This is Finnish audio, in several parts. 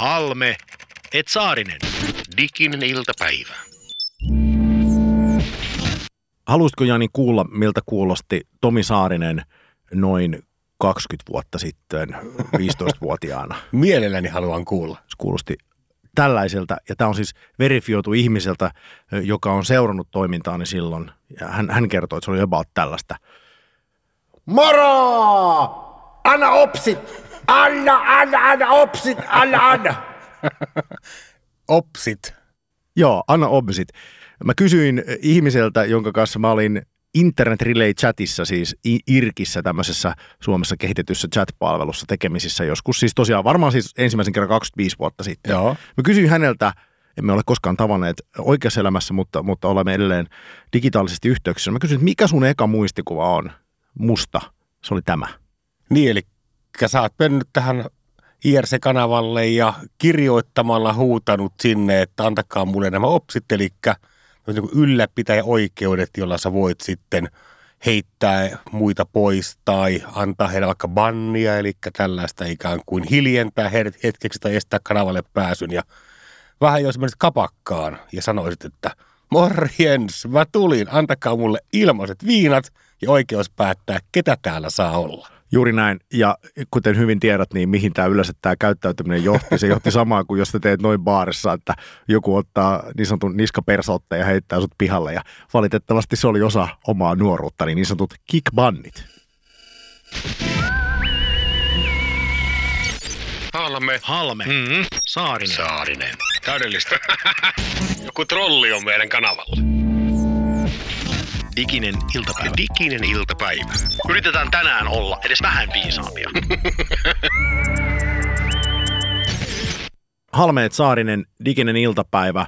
Halme, et Saarinen. Diginen iltapäivä. Haluaisitko Jani kuulla, miltä kuulosti Tomi Saarinen noin 20 vuotta sitten 15-vuotiaana? Mielelläni haluan kuulla. Se kuulosti tällaiselta, ja tämä on siis verifioitu ihmiseltä, joka on seurannut toimintaani silloin, ja hän, hän kertoi, että se oli about tällaista. Moro! Anna opsit! Anna, anna, anna opsit! Anna, anna! Opsit. Joo, anna opsit. Mä kysyin ihmiseltä, jonka kanssa mä olin Internet Relay Chatissa, siis IRKissä tämmöisessä Suomessa kehitetyssä chat-palvelussa tekemisissä joskus, siis tosiaan varmaan siis ensimmäisen kerran 25 vuotta sitten. Joo. Mä kysyin häneltä, emme ole koskaan tavanneet oikeassa elämässä, mutta, mutta olemme edelleen digitaalisesti yhteyksissä. Mä kysyin, että mikä sun eka muistikuva on musta? Se oli tämä. Niin, eli sä oot mennyt tähän IRC-kanavalle ja kirjoittamalla huutanut sinne, että antakaa mulle nämä opsit, eli niin ylläpitäjäoikeudet, jolla sä voit sitten heittää muita pois tai antaa heille vaikka bannia, eli tällaista ikään kuin hiljentää heidät hetkeksi tai estää kanavalle pääsyn. Ja vähän jos menisit kapakkaan ja sanoisit, että morjens, mä tulin, antakaa mulle ilmaiset viinat ja oikeus päättää, ketä täällä saa olla. Juuri näin. Ja kuten hyvin tiedät, niin mihin tämä yleensä tämä käyttäytyminen johti. Se johti samaan kuin jos teet noin baarissa, että joku ottaa niin sanotun niskapersotte ja heittää sut pihalle. Ja valitettavasti se oli osa omaa nuoruutta, niin, niin sanotut kickbannit. Halme. Halme, Mm-hmm. Saarinen. Saarinen. Täydellistä. Joku trolli on meidän kanavalla. Diginen iltapäivä. Diginen iltapäivä. Yritetään tänään olla edes vähän viisaampia. Halmeet Saarinen, diginen iltapäivä.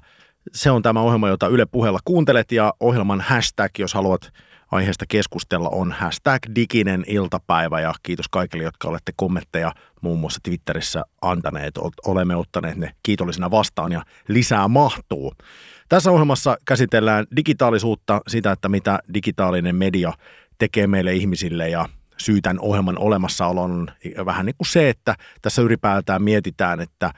Se on tämä ohjelma, jota Yle puheella kuuntelet ja ohjelman hashtag, jos haluat aiheesta keskustella, on hashtag diginen iltapäivä ja kiitos kaikille, jotka olette kommentteja muun muassa Twitterissä antaneet. Olemme ottaneet ne kiitollisena vastaan ja lisää mahtuu. Tässä ohjelmassa käsitellään digitaalisuutta, sitä, että mitä digitaalinen media tekee meille ihmisille ja syy tämän ohjelman olemassaolo on vähän niin kuin se, että tässä ylipäätään mietitään, että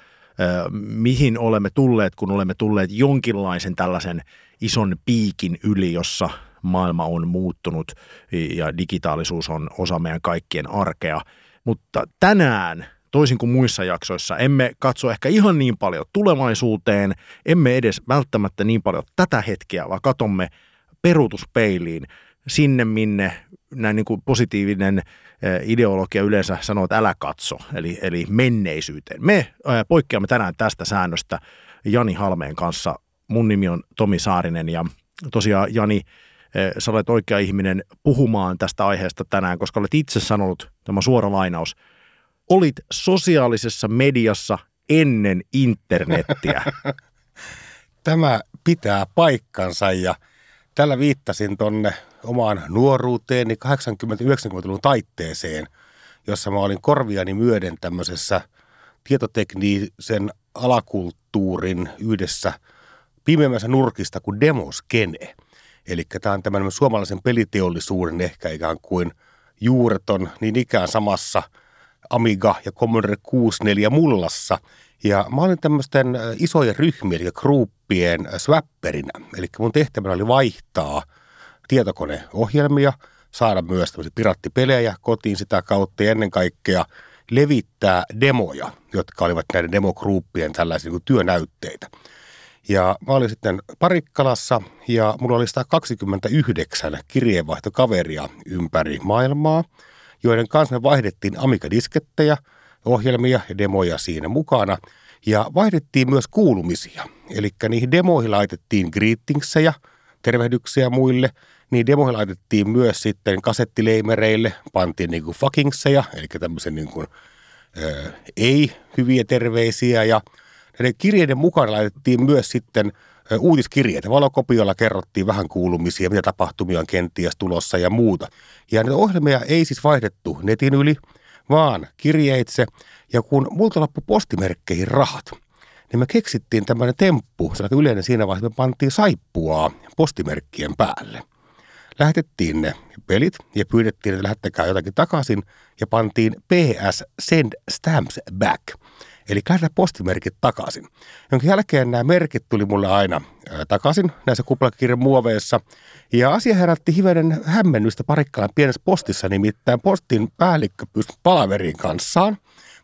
mihin olemme tulleet, kun olemme tulleet jonkinlaisen tällaisen ison piikin yli, jossa maailma on muuttunut ja digitaalisuus on osa meidän kaikkien arkea. Mutta tänään toisin kuin muissa jaksoissa, emme katso ehkä ihan niin paljon tulevaisuuteen, emme edes välttämättä niin paljon tätä hetkeä, vaan katomme peruutuspeiliin sinne, minne näin niin kuin positiivinen ideologia yleensä sanoo, että älä katso, eli, eli menneisyyteen. Me poikkeamme tänään tästä säännöstä Jani Halmeen kanssa. Mun nimi on Tomi Saarinen ja tosiaan Jani, sä olet oikea ihminen puhumaan tästä aiheesta tänään, koska olet itse sanonut, tämä suora lainaus, olit sosiaalisessa mediassa ennen internettiä. Tämä pitää paikkansa ja tällä viittasin tonne omaan nuoruuteeni 80-90-luvun taitteeseen, jossa mä olin korviani myöden tämmöisessä tietotekniisen alakulttuurin yhdessä pimeämmässä nurkista kuin demoskene. Eli tämä on tämmöinen suomalaisen peliteollisuuden ehkä ikään kuin juureton niin ikään samassa – Amiga ja Commodore 64 mullassa. Ja mä olin tämmöisten isojen ryhmien, eli gruppien swapperina. Eli mun tehtävänä oli vaihtaa tietokoneohjelmia, saada myös tämmöisiä pirattipelejä kotiin sitä kautta ja ennen kaikkea levittää demoja, jotka olivat näiden demogruppien tällaisia niin työnäytteitä. Ja mä olin sitten Parikkalassa ja mulla oli 129 kirjeenvaihtokaveria ympäri maailmaa – joiden kanssa me vaihdettiin Amiga-diskettejä, ohjelmia ja demoja siinä mukana. Ja vaihdettiin myös kuulumisia. Eli niihin demoihin laitettiin greetingsejä, tervehdyksiä muille. Niin demoihin laitettiin myös sitten kasettileimereille, pantiin niin kuin eli tämmöisen niin kuin, ö, ei-hyviä terveisiä. Ja näiden kirjeiden mukana laitettiin myös sitten – uutiskirjeitä. Valokopiolla kerrottiin vähän kuulumisia, mitä tapahtumia on kenties tulossa ja muuta. Ja näitä ohjelmia ei siis vaihdettu netin yli, vaan kirjeitse. Ja kun multa loppui postimerkkeihin rahat, niin me keksittiin tämmöinen temppu, se oli yleinen siinä vaiheessa, me pantiin saippua postimerkkien päälle. Lähetettiin ne pelit ja pyydettiin, että lähettäkää jotakin takaisin ja pantiin PS Send Stamps Back. Eli lähetä postimerkit takaisin. Jonka jälkeen nämä merkit tuli mulle aina ää, takaisin näissä kuplakirjan muoveissa. Ja asia herätti hivenen hämmennystä Parikkalan pienessä postissa, nimittäin postin päällikkö pystyi palaverin kanssaan.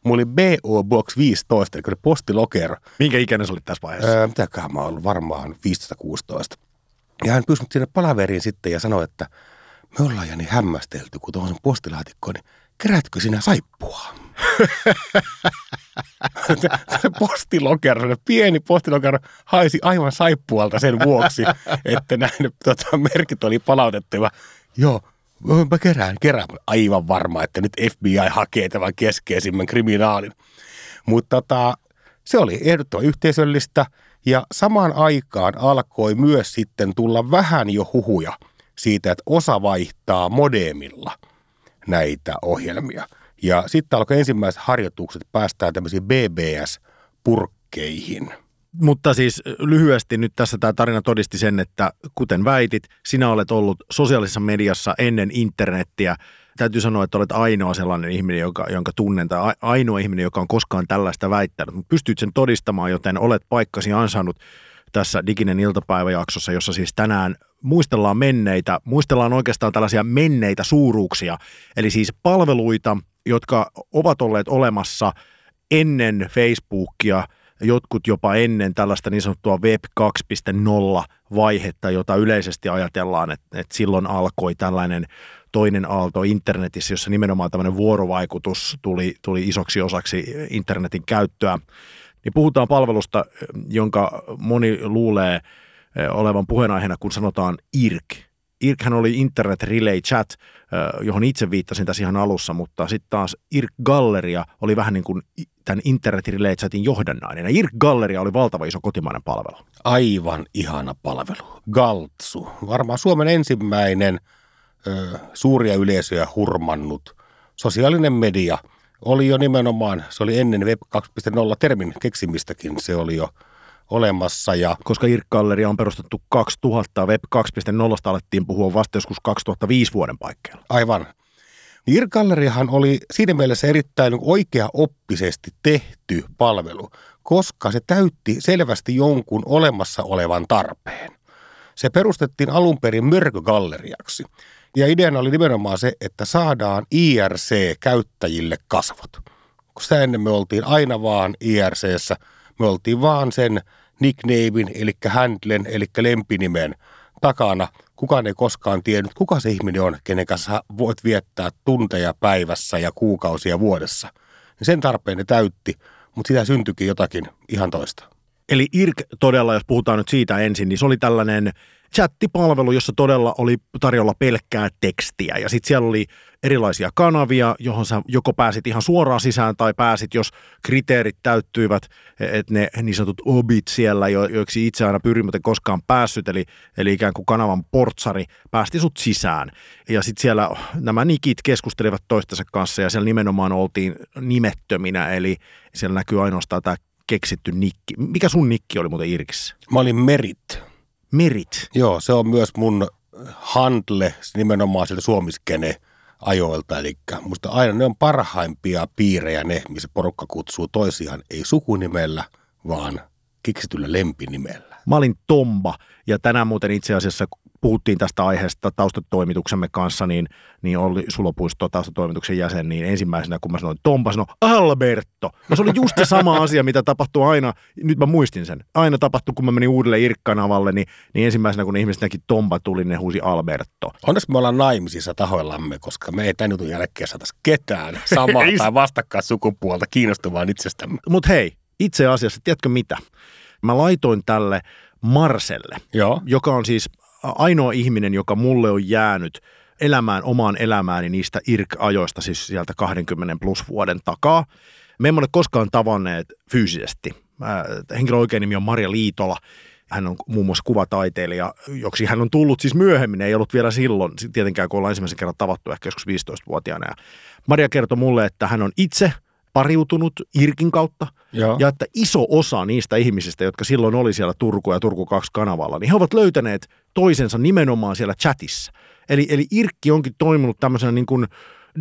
Mulla oli BO Box 15, eli postilokero. Minkä ikäinen sä olit tässä vaiheessa? Öö, mitäköhän mä ollut varmaan 15-16. Ja hän pyysi mut sinne palaveriin sitten ja sanoi, että me ollaan Jani hämmästelty, kun tuohon postilaatikkoon, niin kerätkö sinä saippua? postilokero, pieni postilokero haisi aivan saippualta sen vuoksi, että näin tota, merkit oli palautettu. Ja, Joo, mä kerään, kerään. Aivan varma, että nyt FBI hakee tämän keskeisimmän kriminaalin. Mutta tota, se oli ehdottoman yhteisöllistä ja samaan aikaan alkoi myös sitten tulla vähän jo huhuja siitä, että osa vaihtaa modemilla näitä ohjelmia. Ja sitten alkoi ensimmäiset harjoitukset päästään tämmöisiin BBS-purkkeihin. Mutta siis lyhyesti nyt tässä tämä tarina todisti sen, että kuten väitit, sinä olet ollut sosiaalisessa mediassa ennen internettiä. Täytyy sanoa, että olet ainoa sellainen ihminen, joka, jonka tunnen, tai ainoa ihminen, joka on koskaan tällaista väittänyt. Mutta pystyt sen todistamaan, joten olet paikkasi ansainnut tässä Diginen iltapäiväjaksossa, jossa siis tänään muistellaan menneitä, muistellaan oikeastaan tällaisia menneitä suuruuksia, eli siis palveluita, jotka ovat olleet olemassa ennen Facebookia, jotkut jopa ennen tällaista niin sanottua Web 2.0 vaihetta, jota yleisesti ajatellaan, että, että silloin alkoi tällainen toinen aalto internetissä, jossa nimenomaan tämmöinen vuorovaikutus tuli, tuli isoksi osaksi internetin käyttöä. Niin puhutaan palvelusta, jonka moni luulee olevan puheenaiheena, kun sanotaan IRC. IRChän oli Internet Relay Chat, johon itse viittasin tässä ihan alussa, mutta sitten taas IRC Galleria oli vähän niin kuin tämän Internet Relay Chatin johdannainen. Ja IRC Galleria oli valtava iso kotimainen palvelu. Aivan ihana palvelu. Galtsu. Varmaan Suomen ensimmäinen ö, suuria yleisöjä hurmannut sosiaalinen media oli jo nimenomaan, se oli ennen Web 2.0 termin keksimistäkin, se oli jo olemassa. Ja Koska IRC-galleria on perustettu 2000, Web 2.0 alettiin puhua vasta joskus 2005 vuoden paikkeilla. Aivan. IRC-galleriahan oli siinä mielessä erittäin oikea-oppisesti tehty palvelu, koska se täytti selvästi jonkun olemassa olevan tarpeen. Se perustettiin alun perin mörkögalleriaksi. Ja ideana oli nimenomaan se, että saadaan IRC-käyttäjille kasvot. Kun sitä ennen me oltiin aina vaan IRCssä, me oltiin vaan sen nicknamein, eli handlen, eli lempinimen takana. Kukaan ei koskaan tiennyt, kuka se ihminen on, kenen kanssa voit viettää tunteja päivässä ja kuukausia vuodessa. Sen tarpeen ne täytti, mutta sitä syntyikin jotakin ihan toista. Eli IRC todella, jos puhutaan nyt siitä ensin, niin se oli tällainen chattipalvelu, jossa todella oli tarjolla pelkkää tekstiä. Ja sitten siellä oli erilaisia kanavia, johon sä joko pääsit ihan suoraan sisään tai pääsit, jos kriteerit täyttyivät, että ne niin sanotut obit siellä, jo, joiksi itse aina pyrin, mutta koskaan päässyt, eli, eli ikään kuin kanavan portsari, päästi sut sisään. Ja sitten siellä nämä nikit keskustelivat toistensa kanssa ja siellä nimenomaan oltiin nimettöminä, eli siellä näkyy ainoastaan tämä keksitty nikki. Mikä sun nikki oli muuten Irkissä? Mä olin Merit. Merit. Joo, se on myös mun handle nimenomaan sieltä suomiskene ajoilta. Eli musta aina ne on parhaimpia piirejä ne, missä porukka kutsuu toisiaan ei sukunimellä, vaan keksityllä lempinimellä. Mä olin Tomba ja tänään muuten itse asiassa puhuttiin tästä aiheesta taustatoimituksemme kanssa, niin, niin oli Sulopuisto taustatoimituksen jäsen, niin ensimmäisenä kun mä sanoin Tompa, sanoi Alberto. No se oli just se sama asia, mitä tapahtuu aina, nyt mä muistin sen, aina tapahtui, kun mä menin uudelle Irkkanavalle, niin, niin ensimmäisenä kun ihmiset näki Tompa tuli, ne huusi Alberto. Onneksi me ollaan naimisissa tahoillamme, koska me ei tämän jutun jälkeen saataisi ketään samaa tai vastakkain sukupuolta kiinnostumaan itsestämme. Mutta hei, itse asiassa, tiedätkö mitä? Mä laitoin tälle Marselle, Joo. joka on siis ainoa ihminen, joka mulle on jäänyt elämään omaan elämääni niistä IRK-ajoista, siis sieltä 20 plus vuoden takaa. Me emme ole koskaan tavanneet fyysisesti. Henkilön oikein nimi on Maria Liitola. Hän on muun muassa kuvataiteilija, joksi hän on tullut siis myöhemmin, ei ollut vielä silloin, tietenkään kun ollaan ensimmäisen kerran tavattu ehkä joskus 15-vuotiaana. Ja Maria kertoi mulle, että hän on itse pariutunut Irkin kautta Joo. ja että iso osa niistä ihmisistä, jotka silloin oli siellä Turku ja Turku 2 kanavalla, niin he ovat löytäneet toisensa nimenomaan siellä chatissa. Eli, eli Irkki onkin toiminut tämmöisenä niin kuin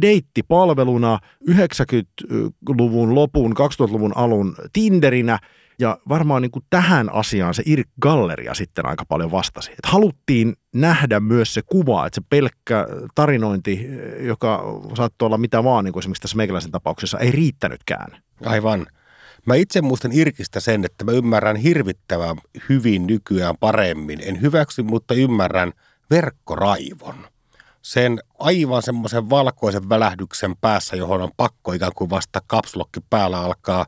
deittipalveluna 90-luvun lopun, 2000-luvun alun Tinderinä ja varmaan niin kuin tähän asiaan se Irk Galleria sitten aika paljon vastasi. Että haluttiin nähdä myös se kuva, että se pelkkä tarinointi, joka saattoi olla mitä vaan, niin kuin esimerkiksi tässä meikäläisen tapauksessa, ei riittänytkään. Aivan. Mä itse muistan Irkistä sen, että mä ymmärrän hirvittävän hyvin nykyään paremmin. En hyväksy, mutta ymmärrän verkkoraivon. Sen aivan semmoisen valkoisen välähdyksen päässä, johon on pakko ikään kuin vasta kapslokki päällä alkaa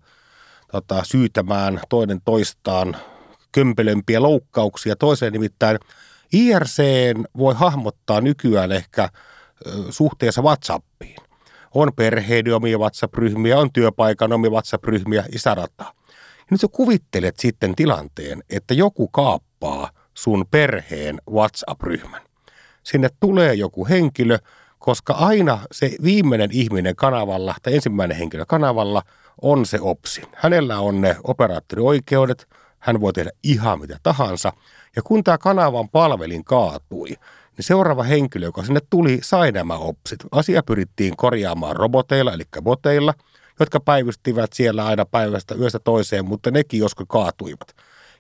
tota, syytämään toinen toistaan kömpelömpiä loukkauksia. Toiseen nimittäin IRC voi hahmottaa nykyään ehkä suhteessa WhatsAppiin. On perheiden omia WhatsApp-ryhmiä, on työpaikan omia WhatsApp-ryhmiä, isärata. Ja nyt sä kuvittelet sitten tilanteen, että joku kaappaa sun perheen WhatsApp-ryhmän. Sinne tulee joku henkilö, koska aina se viimeinen ihminen kanavalla tai ensimmäinen henkilö kanavalla on se OPSI. Hänellä on ne operaattorioikeudet, hän voi tehdä ihan mitä tahansa. Ja kun tämä kanavan palvelin kaatui, niin seuraava henkilö, joka sinne tuli, sai nämä opsit. Asia pyrittiin korjaamaan roboteilla, eli boteilla, jotka päivystivät siellä aina päivästä yöstä toiseen, mutta nekin joskus kaatuivat.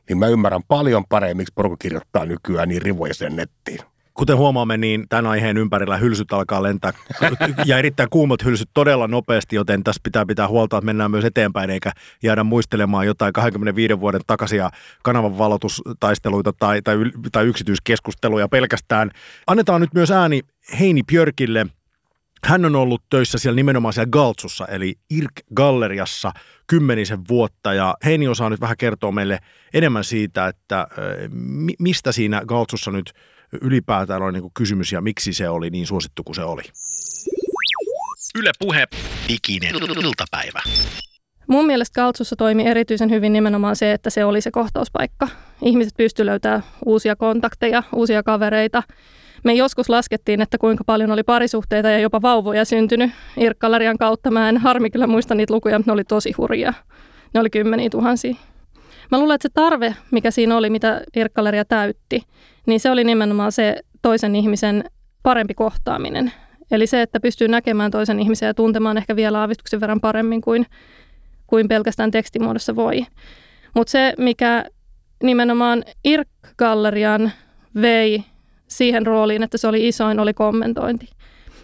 Niin mä ymmärrän paljon paremmin, miksi porukka kirjoittaa nykyään niin rivoja sen nettiin. Kuten huomaamme, niin tämän aiheen ympärillä hylsyt alkaa lentää ja erittäin kuumat hylsyt todella nopeasti, joten tässä pitää pitää huolta, että mennään myös eteenpäin eikä jäädä muistelemaan jotain 25 vuoden takaisia kanavan valotustaisteluita tai, tai, tai yksityiskeskusteluja pelkästään. Annetaan nyt myös ääni Heini Björkille. Hän on ollut töissä siellä nimenomaan siellä Galtsussa, eli IRK-galleriassa kymmenisen vuotta, ja Heini osaa nyt vähän kertoa meille enemmän siitä, että mistä siinä Galtsussa nyt – ylipäätään oli niin kuin kysymys ja miksi se oli niin suosittu kuin se oli. Yle Puhe, diginen iltapäivä. Mun mielestä Kaltsussa toimi erityisen hyvin nimenomaan se, että se oli se kohtauspaikka. Ihmiset pystyivät löytämään uusia kontakteja, uusia kavereita. Me joskus laskettiin, että kuinka paljon oli parisuhteita ja jopa vauvoja syntynyt Irkkalarian kautta. Mä en harmi kyllä muista niitä lukuja, mutta ne oli tosi hurjia. Ne oli kymmeniä tuhansia. Mä luulen, että se tarve, mikä siinä oli, mitä Irkkaleria täytti, niin se oli nimenomaan se toisen ihmisen parempi kohtaaminen. Eli se, että pystyy näkemään toisen ihmisen ja tuntemaan ehkä vielä aavistuksen verran paremmin kuin, kuin pelkästään tekstimuodossa voi. Mutta se, mikä nimenomaan IRK-gallerian vei siihen rooliin, että se oli isoin, oli kommentointi.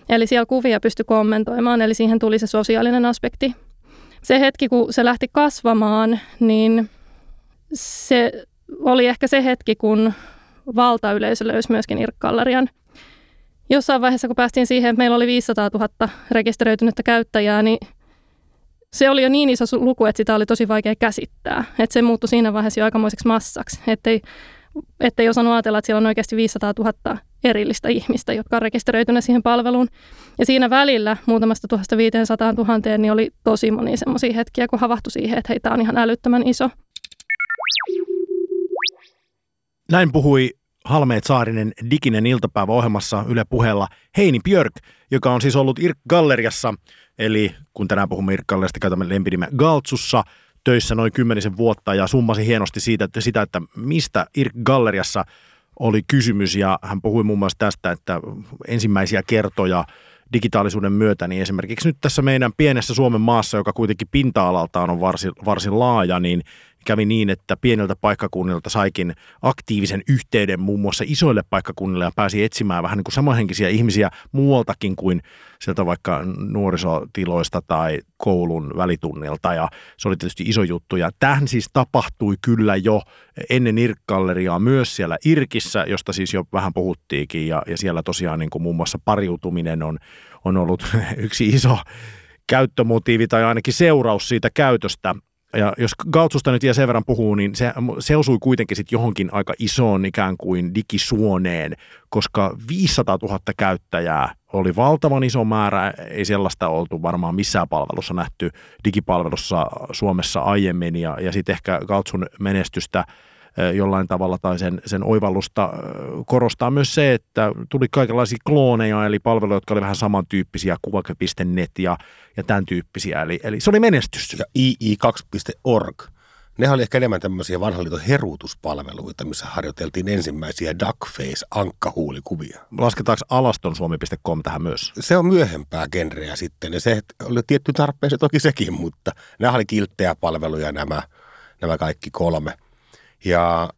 Eli siellä kuvia pystyi kommentoimaan, eli siihen tuli se sosiaalinen aspekti. Se hetki, kun se lähti kasvamaan, niin se oli ehkä se hetki, kun valtayleisö löysi myöskin Irkkallerian. Jossain vaiheessa, kun päästiin siihen, että meillä oli 500 000 rekisteröitynyttä käyttäjää, niin se oli jo niin iso luku, että sitä oli tosi vaikea käsittää. Että se muuttui siinä vaiheessa jo aikamoiseksi massaksi. Ettei, ettei osannut ajatella, että siellä on oikeasti 500 000 erillistä ihmistä, jotka on rekisteröityneet siihen palveluun. Ja siinä välillä muutamasta 1500 000 niin oli tosi moni semmoisia hetkiä, kun havahtui siihen, että hei, tämä on ihan älyttömän iso. Näin puhui Halmeet Saarinen diginen iltapäivä ohjelmassa Yle puheella Heini Björk, joka on siis ollut Irk Galleriassa, eli kun tänään puhumme Irk Galleriasta, käytämme lempinimeä Galtsussa, töissä noin kymmenisen vuotta ja summasi hienosti siitä, että sitä, että mistä Irk Galleriassa oli kysymys. Ja hän puhui muun muassa tästä, että ensimmäisiä kertoja digitaalisuuden myötä, niin esimerkiksi nyt tässä meidän pienessä Suomen maassa, joka kuitenkin pinta-alaltaan on varsin, varsin laaja, niin kävi niin, että pieneltä paikkakunnilta saikin aktiivisen yhteyden muun muassa isoille paikkakunnille ja pääsi etsimään vähän niin kuin samanhenkisiä ihmisiä muualtakin kuin sieltä vaikka nuorisotiloista tai koulun välitunnilta. Ja se oli tietysti iso juttu. Ja tähän siis tapahtui kyllä jo ennen Irk-galleriaa myös siellä Irkissä, josta siis jo vähän puhuttiinkin. Ja, ja siellä tosiaan niin kuin muun muassa pariutuminen on, on ollut yksi iso käyttömotiivi tai ainakin seuraus siitä käytöstä. Ja jos Gautsusta nyt vielä sen verran puhuu, niin se, se osui kuitenkin sitten johonkin aika isoon ikään kuin digisuoneen, koska 500 000 käyttäjää oli valtavan iso määrä. Ei sellaista oltu varmaan missään palvelussa nähty digipalvelussa Suomessa aiemmin. Ja, ja sitten ehkä Gautsun menestystä – jollain tavalla tai sen, sen oivallusta korostaa myös se, että tuli kaikenlaisia klooneja, eli palveluja, jotka oli vähän samantyyppisiä, kuvake.net ja, ja tämän tyyppisiä, eli, eli se oli menestys. Ja ii2.org, Ne oli ehkä enemmän tämmöisiä vanhan liiton heruutuspalveluita, missä harjoiteltiin ensimmäisiä duckface-ankkahuulikuvia. Lasketaanko alastonsuomi.com tähän myös? Se on myöhempää genreä sitten, ja se oli tietty tarpeeseen toki sekin, mutta nämä oli kilttejä palveluja nämä, nämä kaikki kolme. Ja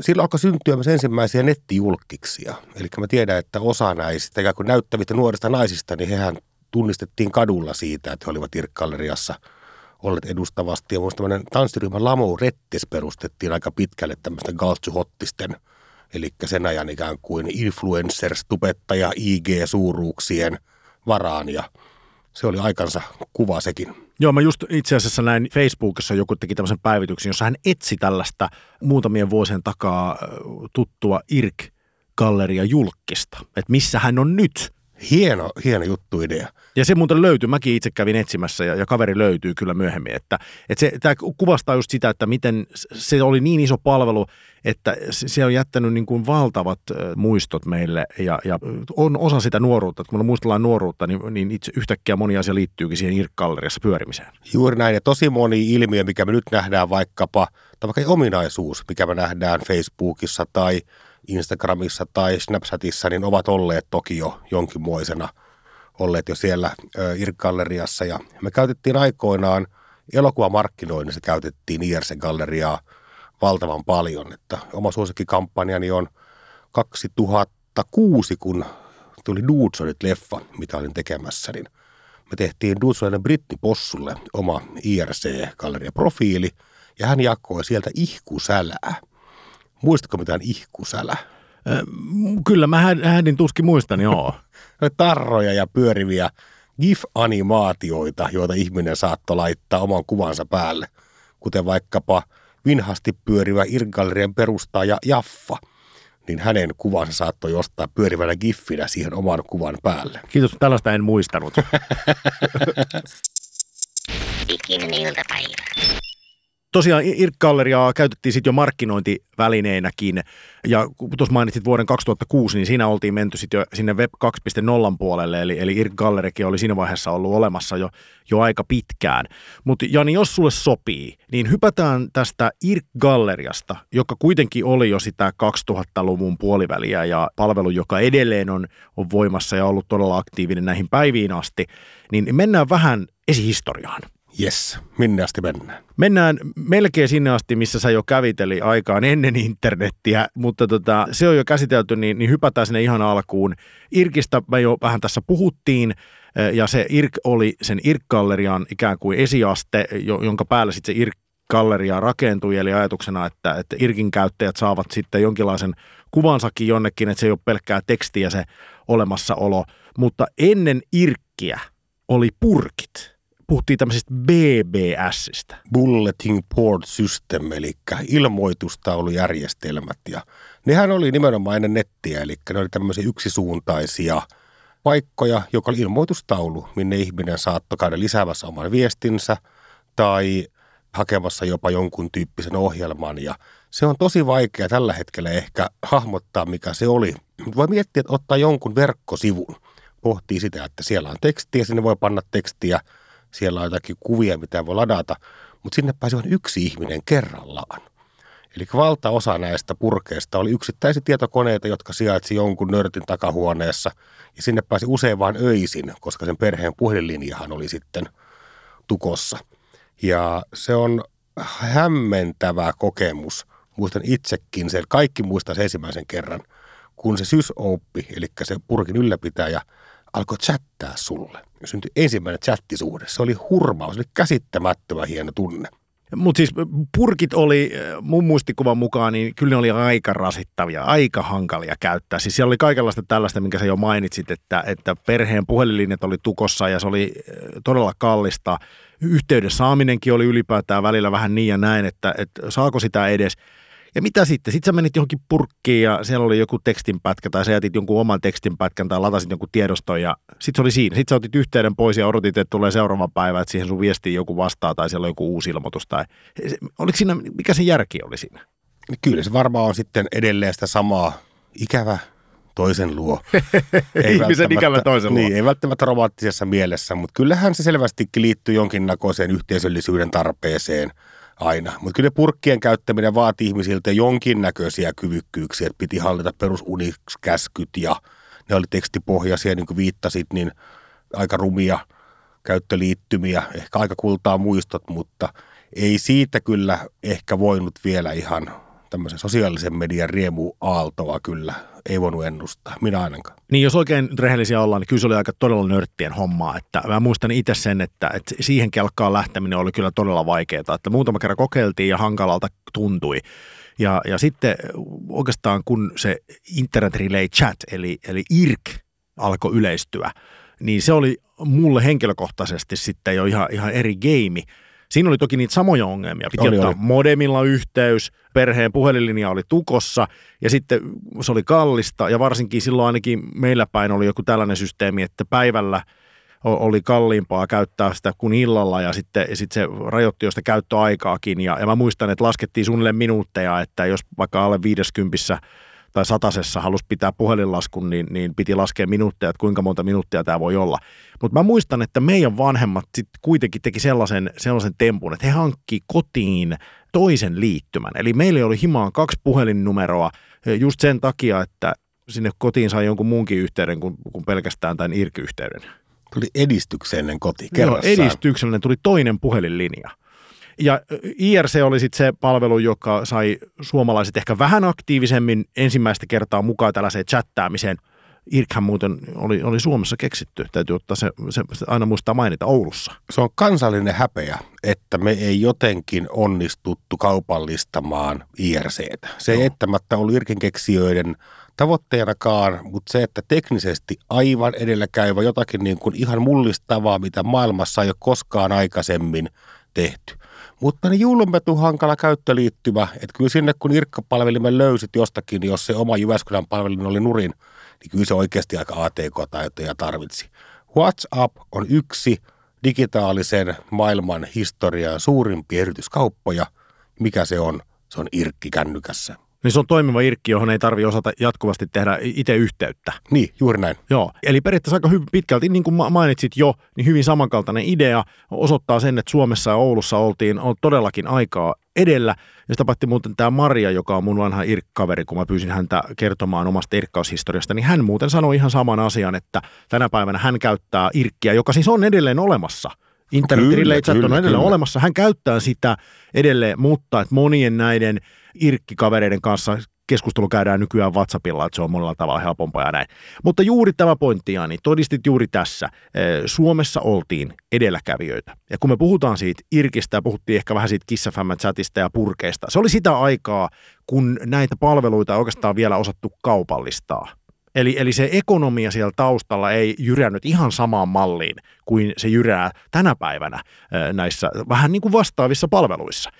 silloin alkoi syntyä myös ensimmäisiä nettijulkkiksia. Eli mä tiedän, että osa näistä ikään kuin näyttävistä nuorista naisista, niin hehän tunnistettiin kadulla siitä, että he olivat Irkkalleriassa olleet edustavasti. Ja muista tanssiryhmä Lamo Rettes perustettiin aika pitkälle tämmöisten galtsuhottisten, eli sen ajan ikään kuin influencers, tubettaja, IG-suuruuksien varaan. Ja se oli aikansa kuva sekin. Joo, mä just itse asiassa näin Facebookissa joku teki tämmöisen päivityksen, jossa hän etsi tällaista muutamien vuosien takaa tuttua IRK-galleria julkista, että missä hän on nyt. Hieno, hieno juttu idea. Ja se muuten löytyy, mäkin itse kävin etsimässä ja, ja kaveri löytyy kyllä myöhemmin. Että, että se, tämä kuvastaa just sitä, että miten se oli niin iso palvelu, että se on jättänyt niin kuin valtavat muistot meille ja, ja on osa sitä nuoruutta. Että kun muistellaan nuoruutta, niin, niin itse yhtäkkiä moni asia liittyykin siihen irkkalleriassa pyörimiseen. Juuri näin ja tosi moni ilmiö, mikä me nyt nähdään vaikkapa, tai vaikka ominaisuus, mikä me nähdään Facebookissa tai Instagramissa tai Snapchatissa, niin ovat olleet toki jo jonkinmoisena olleet jo siellä IRK-galleriassa. Ja me käytettiin aikoinaan elokuvamarkkinoinnissa käytettiin IRC-galleriaa valtavan paljon. Että oma suosikkikampanjani on 2006, kun tuli Dudesonit leffa, mitä olin tekemässä, niin me tehtiin Dudesonille Britti Possulle oma IRC-galleria-profiili, ja hän jakoi sieltä ihkusälää. Muistatko mitään ihkusälä? Kyllä, mä hädin tuskin muistan, joo. Tarroja ja pyöriviä GIF-animaatioita, joita ihminen saattoi laittaa oman kuvansa päälle, kuten vaikkapa vinhasti pyörivä Irgallerian perustaja Jaffa, niin hänen kuvansa saattoi ostaa pyörivänä giffinä siihen oman kuvan päälle. Kiitos, tällaista en muistanut. Ikinen iltapäivä tosiaan IRC-galleriaa käytettiin sitten jo markkinointivälineenäkin, ja kun tuossa mainitsit vuoden 2006, niin siinä oltiin menty sitten jo sinne Web 2.0 puolelle, eli, eli IRC-gallerikin oli siinä vaiheessa ollut olemassa jo, jo aika pitkään. Mutta Jani, jos sulle sopii, niin hypätään tästä IRC-galleriasta, joka kuitenkin oli jo sitä 2000-luvun puoliväliä ja palvelu, joka edelleen on, on voimassa ja ollut todella aktiivinen näihin päiviin asti, niin mennään vähän esihistoriaan. Yes, minne asti mennään? Mennään melkein sinne asti, missä sä jo kävit, eli aikaan ennen internettiä, mutta tota, se on jo käsitelty, niin, niin hypätään sinne ihan alkuun. Irkistä me jo vähän tässä puhuttiin, eh, ja se IRK oli sen IRK-gallerian ikään kuin esiaste, jonka päällä sitten se IRK-galleria rakentui, eli ajatuksena, että, että IRKin käyttäjät saavat sitten jonkinlaisen kuvansakin jonnekin, että se ei ole pelkkää tekstiä se olemassaolo, mutta ennen IRKkiä oli purkit puhuttiin tämmöisistä BBSistä. Bulletin Board System, eli ilmoitustaulujärjestelmät. Ja nehän oli nimenomaan ennen nettiä, eli ne oli tämmöisiä yksisuuntaisia paikkoja, joka oli ilmoitustaulu, minne ihminen saattoi käydä lisäämässä oman viestinsä tai hakemassa jopa jonkun tyyppisen ohjelman. Ja se on tosi vaikea tällä hetkellä ehkä hahmottaa, mikä se oli. Voi miettiä, että ottaa jonkun verkkosivun, pohtii sitä, että siellä on tekstiä, sinne voi panna tekstiä – siellä on jotakin kuvia, mitä voi ladata, mutta sinne pääsi vain yksi ihminen kerrallaan. Eli valtaosa näistä purkeista oli yksittäisiä tietokoneita, jotka sijaitsi jonkun nörtin takahuoneessa, ja sinne pääsi usein vain öisin, koska sen perheen puhelinlinjahan oli sitten tukossa. Ja se on hämmentävä kokemus. Muistan itsekin sen, kaikki muistaa sen ensimmäisen kerran, kun se sysoppi, eli se purkin ylläpitäjä, alkoi chattaa sulle. Syntyi ensimmäinen chattisuhde. Se oli hurmaus, se oli käsittämättömän hieno tunne. Mutta siis purkit oli mun muistikuvan mukaan, niin kyllä ne oli aika rasittavia, aika hankalia käyttää. Siis siellä oli kaikenlaista tällaista, minkä sä jo mainitsit, että, että perheen puhelinlinjat oli tukossa ja se oli todella kallista. Yhteyden saaminenkin oli ylipäätään välillä vähän niin ja näin, että, että saako sitä edes – ja mitä sitten? Sitten sä menit johonkin purkkiin ja siellä oli joku tekstinpätkä tai sä jätit jonkun oman tekstinpätkän tai latasit jonkun tiedoston ja sitten se oli siinä. Sitten sä otit yhteyden pois ja odotit, että tulee seuraava päivä, että siihen sun viestiin joku vastaa tai siellä on joku uusi ilmoitus. Tai... Oliko siinä, mikä se järki oli siinä? Kyllä se varmaan on sitten edelleen sitä samaa ikävä toisen luo. Ei Ihmisen ikävä toisen luo. Niin, ei välttämättä romanttisessa mielessä, mutta kyllähän se selvästikin liittyy jonkinnäköiseen yhteisöllisyyden tarpeeseen – aina. Mutta kyllä purkkien käyttäminen vaati ihmisiltä jonkinnäköisiä kyvykkyyksiä, että piti hallita perusunikäskyt ja ne oli tekstipohjaisia, niin kuin viittasit, niin aika rumia käyttöliittymiä, ehkä aika kultaa muistot, mutta ei siitä kyllä ehkä voinut vielä ihan tämmöisen sosiaalisen median riemu aaltoa kyllä ei voinut ennustaa, minä ainakaan. Niin jos oikein rehellisiä ollaan, niin kyllä se oli aika todella nörttien hommaa. Että mä muistan itse sen, että, että siihen kelkkaan lähteminen oli kyllä todella vaikeaa. Että muutama kerran kokeiltiin ja hankalalta tuntui. Ja, ja sitten oikeastaan kun se Internet Relay Chat, eli, eli IRC, alkoi yleistyä, niin se oli mulle henkilökohtaisesti sitten jo ihan, ihan eri game. Siinä oli toki niitä samoja ongelmia. Piti Oli, ottaa oli. modemilla yhteys, perheen puhelinlinja oli tukossa ja sitten se oli kallista ja varsinkin silloin ainakin meillä päin oli joku tällainen systeemi, että päivällä oli kalliimpaa käyttää sitä kuin illalla ja sitten, ja sitten se rajoitti jo sitä käyttöaikaakin ja, ja mä muistan, että laskettiin suunnilleen minuutteja, että jos vaikka alle 50 tai satasessa halusi pitää puhelinlaskun, niin, niin piti laskea minuutteja, että kuinka monta minuuttia tämä voi olla. Mutta mä muistan, että meidän vanhemmat sit kuitenkin teki sellaisen, sellaisen tempun, että he hankki kotiin toisen liittymän. Eli meillä oli himaan kaksi puhelinnumeroa just sen takia, että sinne kotiin sai jonkun muunkin yhteyden kuin, kuin pelkästään tämän IRK-yhteyden. Tuli edistyksellinen koti Joo, kerrassaan. edistyksellinen tuli toinen puhelinlinja. Ja IRC oli sitten se palvelu, joka sai suomalaiset ehkä vähän aktiivisemmin ensimmäistä kertaa mukaan tällaiseen chattaamiseen. IRChän muuten oli, oli Suomessa keksitty, täytyy ottaa se, se, se aina muistaa mainita Oulussa. Se on kansallinen häpeä, että me ei jotenkin onnistuttu kaupallistamaan IRCtä. Se ei eittämättä ollut IRKin keksijöiden tavoitteenakaan, mutta se, että teknisesti aivan edelläkäyvä jotakin niin kuin ihan mullistavaa, mitä maailmassa ei ole koskaan aikaisemmin tehty. Mutta niin julmetu hankala käyttöliittymä, että kyllä sinne kun IRK-palvelimen löysit jostakin, jos se oma Jyväskylän palvelin oli nurin, niin kyllä se oikeasti aika ATK-taitoja tarvitsi. WhatsApp on yksi digitaalisen maailman historian suurimpia yrityskauppoja. Mikä se on? Se on irkki kännykässä. Niin se on toimiva IRCki, johon ei tarvi osata jatkuvasti tehdä itse yhteyttä. Niin, juuri näin. Joo, eli periaatteessa aika hyvin pitkälti, niin kuin ma- mainitsit jo, niin hyvin samankaltainen idea osoittaa sen, että Suomessa ja Oulussa oltiin on todellakin aikaa edellä. Ja sitä paitsi muuten tämä Maria, joka on mun vanha irkkaveri, kun mä pyysin häntä kertomaan omasta irkkaushistoriasta, niin hän muuten sanoi ihan saman asian, että tänä päivänä hän käyttää irkkiä, joka siis on edelleen olemassa. Internet Kyllä, Relay Chat on edelleen kyllä. olemassa. Hän käyttää sitä edelleen, mutta että monien näiden irkkikavereiden kanssa keskustelu käydään nykyään WhatsAppilla, että se on monella tavalla helpompaa ja näin. Mutta juuri tämä pointti, Jani, todistit juuri tässä. Suomessa oltiin edelläkävijöitä. Ja kun me puhutaan siitä Irkistä ja puhuttiin ehkä vähän siitä kissafämmän chatista ja purkeista, se oli sitä aikaa, kun näitä palveluita ei oikeastaan vielä osattu kaupallistaa. Eli, eli se ekonomia siellä taustalla ei jyrännyt ihan samaan malliin kuin se jyrää tänä päivänä näissä vähän niin kuin vastaavissa palveluissa.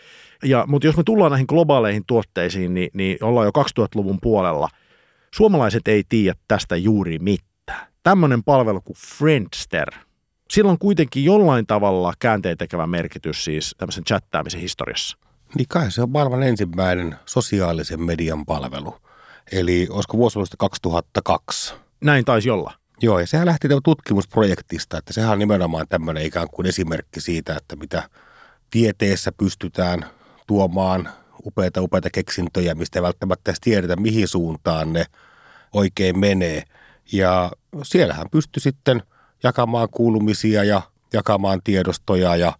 Ja, mutta jos me tullaan näihin globaaleihin tuotteisiin, niin, niin ollaan jo 2000-luvun puolella. Suomalaiset ei tiedä tästä juuri mitään. Tämmöinen palvelu kuin Friendster. Sillä on kuitenkin jollain tavalla käänteen tekevä merkitys siis tämmöisen chattaamisen historiassa. Niin kai se on maailman ensimmäinen sosiaalisen median palvelu. Eli olisiko vuosi ollut 2002? Näin taisi olla. Joo, ja sehän lähti tutkimusprojektista, että sehän on nimenomaan tämmöinen ikään kuin esimerkki siitä, että mitä tieteessä pystytään tuomaan upeita, upeita keksintöjä, mistä ei välttämättä edes tiedetä, mihin suuntaan ne oikein menee. Ja siellähän pystyi sitten jakamaan kuulumisia ja jakamaan tiedostoja ja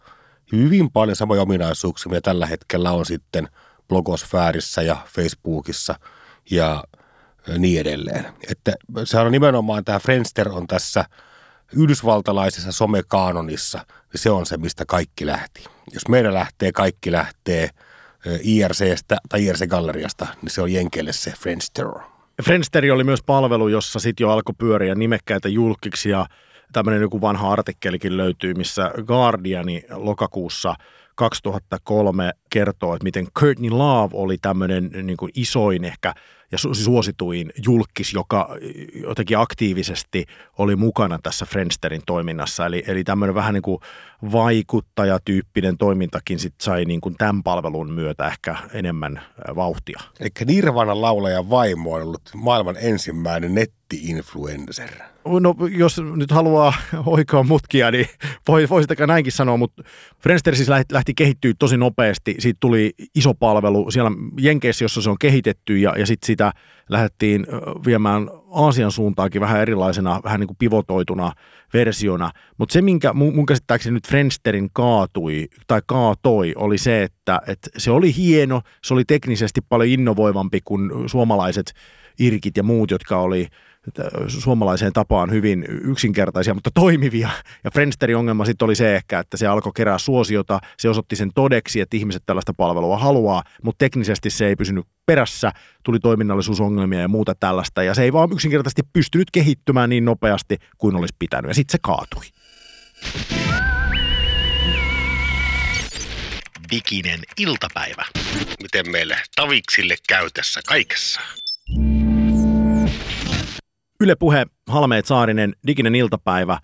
hyvin paljon samoja ominaisuuksia, mitä tällä hetkellä on sitten blogosfäärissä ja Facebookissa ja niin edelleen. Että se on nimenomaan tämä Friendster on tässä yhdysvaltalaisessa somekaanonissa, se on se, mistä kaikki lähti. Jos meidän lähtee, kaikki lähtee IRCstä tai IRC-galleriasta, niin se on Jenkeille se Friendster. Friendster oli myös palvelu, jossa sitten jo alkoi pyöriä nimekkäitä julkiksi ja tämmöinen joku vanha artikkelikin löytyy, missä Guardiani lokakuussa 2003 kertoo, että miten Courtney Love oli tämmöinen niin kuin isoin ehkä ja su- suosituin julkis, joka jotenkin aktiivisesti oli mukana tässä Friendsterin toiminnassa. Eli, eli tämmöinen vähän niin kuin vaikuttajatyyppinen toimintakin sit sai niin kuin tämän palvelun myötä ehkä enemmän vauhtia. Eli Nirvanan laulajan vaimo on ollut maailman ensimmäinen netti-influencer. No jos nyt haluaa oikoa mutkia, niin voi, voi näinkin sanoa, mutta Friendster siis lähti, lähti kehittyä tosi nopeasti. Siitä tuli iso palvelu siellä Jenkeissä, jossa se on kehitetty ja, ja sitten sitä lähdettiin viemään Aasian suuntaakin vähän erilaisena, vähän niin kuin pivotoituna versiona. Mutta se, minkä mun, mun käsittääkseni nyt Friendsterin kaatui tai kaatoi, oli se, että, että se oli hieno, se oli teknisesti paljon innovoivampi kuin suomalaiset irkit ja muut, jotka oli suomalaiseen tapaan hyvin yksinkertaisia, mutta toimivia. Ja Friendsterin ongelma sitten oli se ehkä, että se alkoi kerää suosiota, se osoitti sen todeksi, että ihmiset tällaista palvelua haluaa, mutta teknisesti se ei pysynyt perässä, tuli toiminnallisuusongelmia ja muuta tällaista, ja se ei vaan yksinkertaisesti pystynyt kehittymään niin nopeasti kuin olisi pitänyt, ja sitten se kaatui. Diginen iltapäivä. Miten meille taviksille käy tässä kaikessa? Yle Puhe, Halmeet Saarinen, diginen iltapäivä.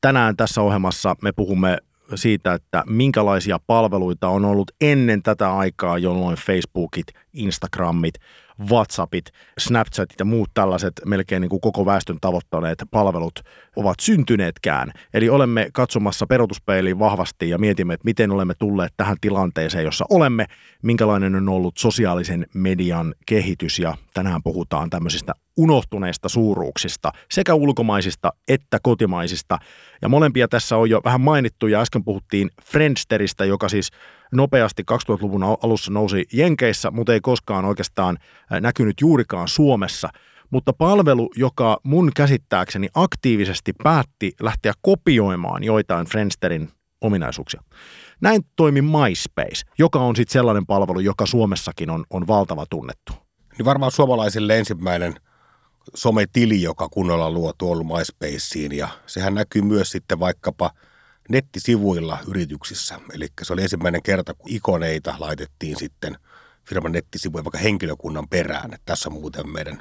Tänään tässä ohjelmassa me puhumme siitä, että minkälaisia palveluita on ollut ennen tätä aikaa, jolloin Facebookit, Instagramit, WhatsAppit, Snapchatit ja muut tällaiset melkein niin kuin koko väestön tavoittaneet palvelut ovat syntyneetkään. Eli olemme katsomassa peruutuspeiliin vahvasti ja mietimme, että miten olemme tulleet tähän tilanteeseen, jossa olemme, minkälainen on ollut sosiaalisen median kehitys ja tänään puhutaan tämmöisistä unohtuneista suuruuksista, sekä ulkomaisista että kotimaisista. Ja molempia tässä on jo vähän mainittu ja äsken puhuttiin Friendsteristä, joka siis nopeasti 2000-luvun alussa nousi Jenkeissä, mutta ei koskaan oikeastaan näkynyt juurikaan Suomessa. Mutta palvelu, joka mun käsittääkseni aktiivisesti päätti lähteä kopioimaan joitain Friendsterin ominaisuuksia. Näin toimi MySpace, joka on sitten sellainen palvelu, joka Suomessakin on, on valtava tunnettu. Niin varmaan suomalaisille ensimmäinen sometili, joka kunnolla luotu ollut MySpaceen ja sehän näkyy myös sitten vaikkapa – nettisivuilla yrityksissä. Eli se oli ensimmäinen kerta, kun ikoneita laitettiin sitten firman nettisivuja vaikka henkilökunnan perään. Että tässä muuten meidän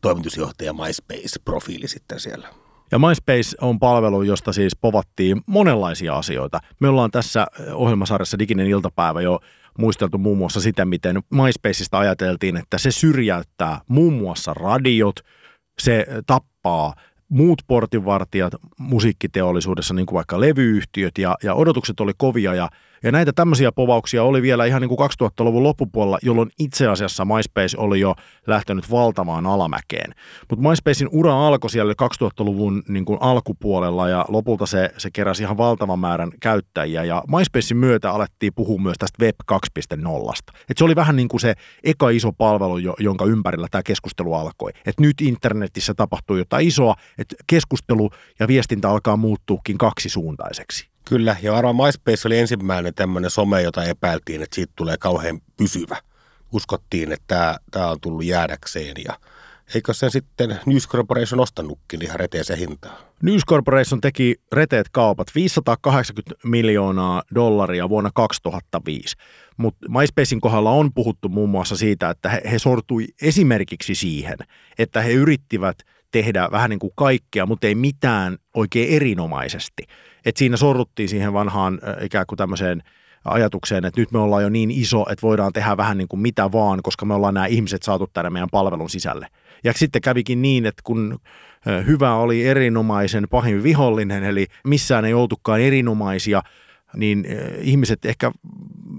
toimitusjohtaja MySpace-profiili sitten siellä. Ja MySpace on palvelu, josta siis povattiin monenlaisia asioita. Me ollaan tässä ohjelmasarjassa Diginen iltapäivä jo muisteltu muun muassa sitä, miten MySpaceista ajateltiin, että se syrjäyttää muun muassa radiot, se tappaa muut portinvartijat musiikkiteollisuudessa, niin kuin vaikka levyyhtiöt, ja, ja odotukset oli kovia, ja ja näitä tämmöisiä povauksia oli vielä ihan niin kuin 2000-luvun loppupuolella, jolloin itse asiassa MySpace oli jo lähtenyt valtavaan alamäkeen. Mutta MySpacein ura alkoi siellä 2000-luvun niin kuin alkupuolella ja lopulta se, se keräsi ihan valtavan määrän käyttäjiä. Ja MySpacein myötä alettiin puhua myös tästä Web 2.0. Et se oli vähän niin kuin se eka iso palvelu, jonka ympärillä tämä keskustelu alkoi. Että nyt internetissä tapahtuu jotain isoa, että keskustelu ja viestintä alkaa muuttuukin kaksisuuntaiseksi. Kyllä, ja varmaan MySpace oli ensimmäinen tämmöinen some, jota epäiltiin, että siitä tulee kauhean pysyvä. Uskottiin, että tämä, tämä on tullut jäädäkseen ja eikö sen sitten News Corporation ostanutkin ihan reteeseen hintaan? News Corporation teki reteet kaupat 580 miljoonaa dollaria vuonna 2005. Mutta MySpacein kohdalla on puhuttu muun muassa siitä, että he, he sortui esimerkiksi siihen, että he yrittivät tehdä vähän niin kuin kaikkea, mutta ei mitään oikein erinomaisesti. Et siinä sorruttiin siihen vanhaan ikään kuin tämmöiseen ajatukseen, että nyt me ollaan jo niin iso, että voidaan tehdä vähän niin kuin mitä vaan, koska me ollaan nämä ihmiset saatu tänne meidän palvelun sisälle. Ja sitten kävikin niin, että kun hyvä oli erinomaisen pahin vihollinen, eli missään ei oltukaan erinomaisia, niin ihmiset ehkä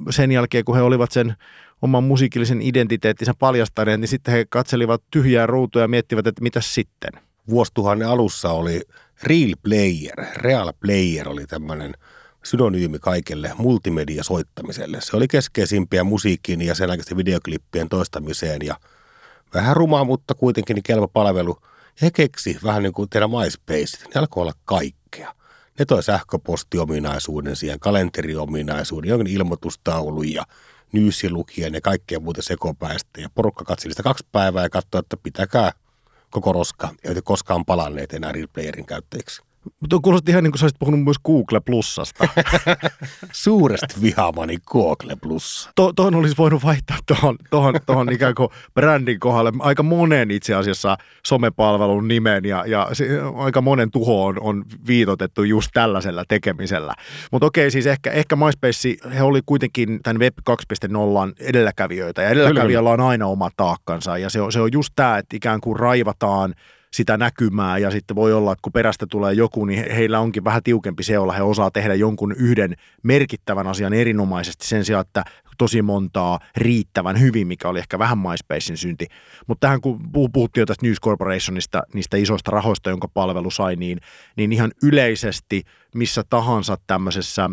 sen jälkeen, kun he olivat sen oman musiikillisen identiteettinsä paljastaneet, niin sitten he katselivat tyhjää ruutua ja miettivät, että mitä sitten. Vuosituhannen alussa oli Real Player, Real Player oli tämmöinen synonyymi kaikelle multimedia-soittamiselle. Se oli keskeisimpiä musiikkiin ja sen aikaisten videoklippien toistamiseen ja vähän rumaa, mutta kuitenkin kelpo palvelu. He keksi vähän niin kuin teidän MySpace, ne alkoi olla kaikkea. Ne toi sähköpostiominaisuuden siihen, kalenteriominaisuuden, jonkin ilmoitustaulun ja nyysilukien ja kaikkea muuta sekopäistä. Ja porukka katseli sitä kaksi päivää ja katsoi, että pitäkää koko roska, ei koskaan palanneet enää Real Playerin käyttäjiksi. Mutta kuulosti ihan niin kuin sä olisit puhunut myös Google Plusasta. Suuresti vihaamani Google Plus. To, tuohon olisi voinut vaihtaa tuohon, tuohon, tuohon ikään kuin brändin kohdalle aika monen itse asiassa somepalvelun nimen ja, ja se, aika monen tuho on, on viitotettu just tällaisella tekemisellä. Mutta okei, siis ehkä, ehkä MySpace, he oli kuitenkin tämän Web 2.0 edelläkävijöitä ja edelläkävijällä on aina oma taakkansa ja se on, se on just tämä, että ikään kuin raivataan – sitä näkymää ja sitten voi olla, että kun perästä tulee joku, niin heillä onkin vähän tiukempi seula. He osaa tehdä jonkun yhden merkittävän asian erinomaisesti sen sijaan, että tosi montaa riittävän hyvin, mikä oli ehkä vähän MySpacein synti. Mutta tähän kun puhuttiin jo tästä News Corporationista, niistä isoista rahoista, jonka palvelu sai, niin, niin ihan yleisesti missä tahansa tämmöisessä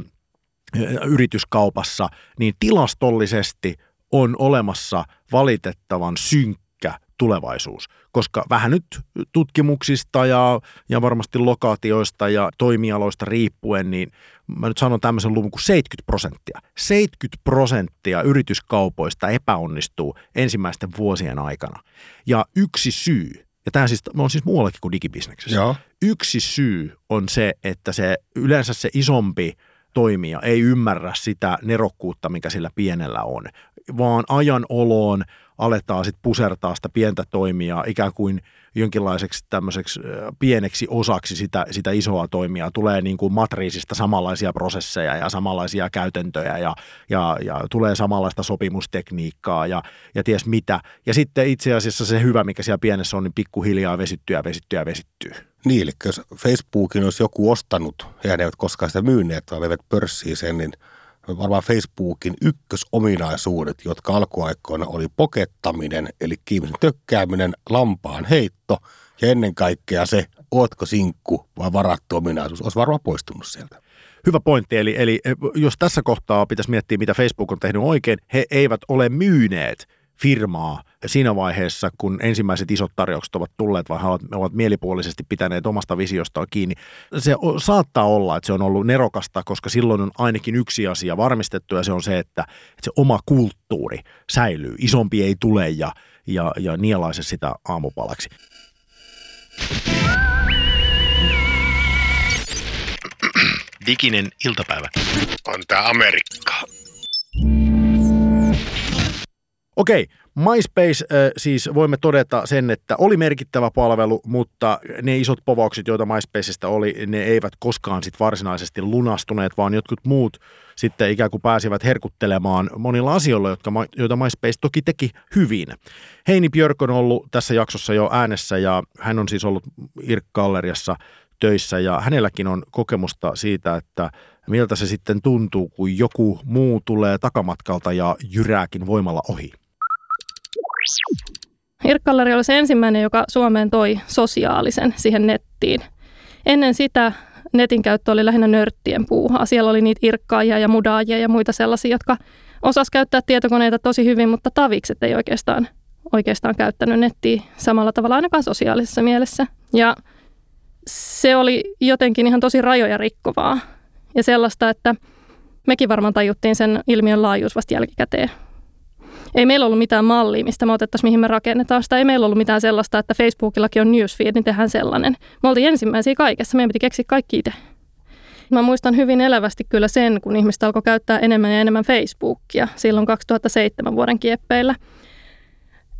yrityskaupassa, niin tilastollisesti on olemassa valitettavan synkkä tulevaisuus, koska vähän nyt tutkimuksista ja, ja varmasti lokaatioista ja toimialoista riippuen, niin mä nyt sanon tämmöisen luvun kuin 70 prosenttia. 70 prosenttia yrityskaupoista epäonnistuu ensimmäisten vuosien aikana. Ja yksi syy, ja tämä siis, on siis muuallakin kuin digibisneksessä. Joo. Yksi syy on se, että se yleensä se isompi toimija ei ymmärrä sitä nerokkuutta, mikä sillä pienellä on, vaan ajan oloon aletaan sitten pusertaa sitä pientä toimijaa ikään kuin jonkinlaiseksi tämmöiseksi pieneksi osaksi sitä, sitä isoa toimijaa. Tulee niin kuin matriisista samanlaisia prosesseja ja samanlaisia käytäntöjä ja, ja, ja tulee samanlaista sopimustekniikkaa ja, ja ties mitä. Ja sitten itse asiassa se hyvä, mikä siellä pienessä on, niin pikkuhiljaa vesittyy ja vesittyy ja vesittyy. Niin, eli jos Facebookin olisi joku ostanut, ne eivät koskaan sitä myyneet, vaan veivät pörssiin sen, niin varmaan Facebookin ykkösominaisuudet, jotka alkuaikoina oli pokettaminen, eli kiimisen tökkääminen, lampaan heitto ja ennen kaikkea se, ootko sinkku vai varattu ominaisuus, olisi varmaan poistunut sieltä. Hyvä pointti, eli, eli jos tässä kohtaa pitäisi miettiä, mitä Facebook on tehnyt oikein, he eivät ole myyneet firmaa siinä vaiheessa, kun ensimmäiset isot tarjoukset ovat tulleet, vai he ovat mielipuolisesti pitäneet omasta visiostaan kiinni. Se saattaa olla, että se on ollut nerokasta, koska silloin on ainakin yksi asia varmistettu, ja se on se, että, että se oma kulttuuri säilyy. Isompi ei tule ja, ja, ja nielaise sitä aamupalaksi. Diginen iltapäivä. On tää Amerikka. Okei, MySpace siis voimme todeta sen, että oli merkittävä palvelu, mutta ne isot povaukset, joita MySpaceista oli, ne eivät koskaan sit varsinaisesti lunastuneet, vaan jotkut muut sitten ikään kuin pääsivät herkuttelemaan monilla asioilla, jotka, joita MySpace toki teki hyvin. Heini Björk on ollut tässä jaksossa jo äänessä ja hän on siis ollut Irk-galleriassa töissä ja hänelläkin on kokemusta siitä, että miltä se sitten tuntuu, kun joku muu tulee takamatkalta ja jyrääkin voimalla ohi. Irkkalleri oli se ensimmäinen, joka Suomeen toi sosiaalisen siihen nettiin. Ennen sitä netin käyttö oli lähinnä nörttien puuhaa. Siellä oli niitä irkkaajia ja mudaajia ja muita sellaisia, jotka osas käyttää tietokoneita tosi hyvin, mutta tavikset ei oikeastaan, oikeastaan käyttänyt nettiä samalla tavalla ainakaan sosiaalisessa mielessä. Ja se oli jotenkin ihan tosi rajoja rikkovaa ja sellaista, että mekin varmaan tajuttiin sen ilmiön laajuus vasta jälkikäteen ei meillä ollut mitään mallia, mistä me otettaisiin, mihin me rakennetaan sitä. Ei meillä ollut mitään sellaista, että Facebookillakin on newsfeed, niin tehdään sellainen. Me oltiin ensimmäisiä kaikessa, meidän piti keksiä kaikki itse. Mä muistan hyvin elävästi kyllä sen, kun ihmiset alkoi käyttää enemmän ja enemmän Facebookia silloin 2007 vuoden kieppeillä.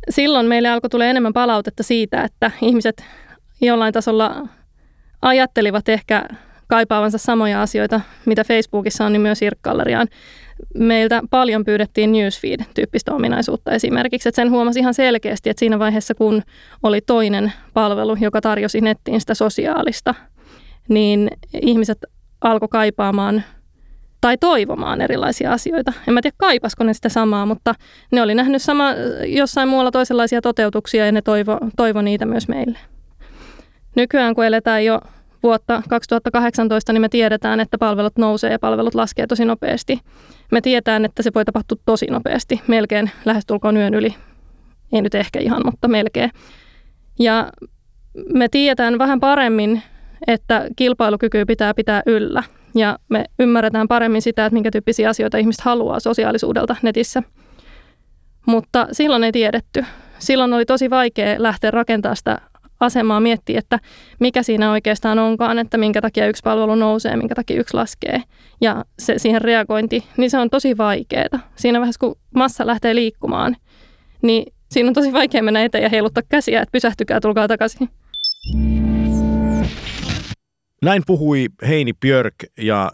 Silloin meille alkoi tulla enemmän palautetta siitä, että ihmiset jollain tasolla ajattelivat ehkä kaipaavansa samoja asioita, mitä Facebookissa on, niin myös Irkkalleriaan meiltä paljon pyydettiin newsfeed-tyyppistä ominaisuutta esimerkiksi. Että sen huomasi ihan selkeästi, että siinä vaiheessa kun oli toinen palvelu, joka tarjosi nettiin sitä sosiaalista, niin ihmiset alkoi kaipaamaan tai toivomaan erilaisia asioita. En mä tiedä, kaipasko ne sitä samaa, mutta ne oli nähnyt sama, jossain muualla toisenlaisia toteutuksia ja ne toivo, toivo niitä myös meille. Nykyään kun eletään jo vuotta 2018, niin me tiedetään, että palvelut nousee ja palvelut laskee tosi nopeasti. Me tiedetään, että se voi tapahtua tosi nopeasti, melkein lähestulkoon yön yli. Ei nyt ehkä ihan, mutta melkein. Ja me tiedetään vähän paremmin, että kilpailukyky pitää pitää yllä. Ja me ymmärretään paremmin sitä, että minkä tyyppisiä asioita ihmiset haluaa sosiaalisuudelta netissä. Mutta silloin ei tiedetty. Silloin oli tosi vaikea lähteä rakentamaan sitä asemaa miettiä, että mikä siinä oikeastaan onkaan, että minkä takia yksi palvelu nousee, minkä takia yksi laskee. Ja se, siihen reagointi, niin se on tosi vaikeaa. Siinä vaiheessa, kun massa lähtee liikkumaan, niin siinä on tosi vaikea mennä eteen ja heiluttaa käsiä, että pysähtykää, tulkaa takaisin. Näin puhui Heini Björk ja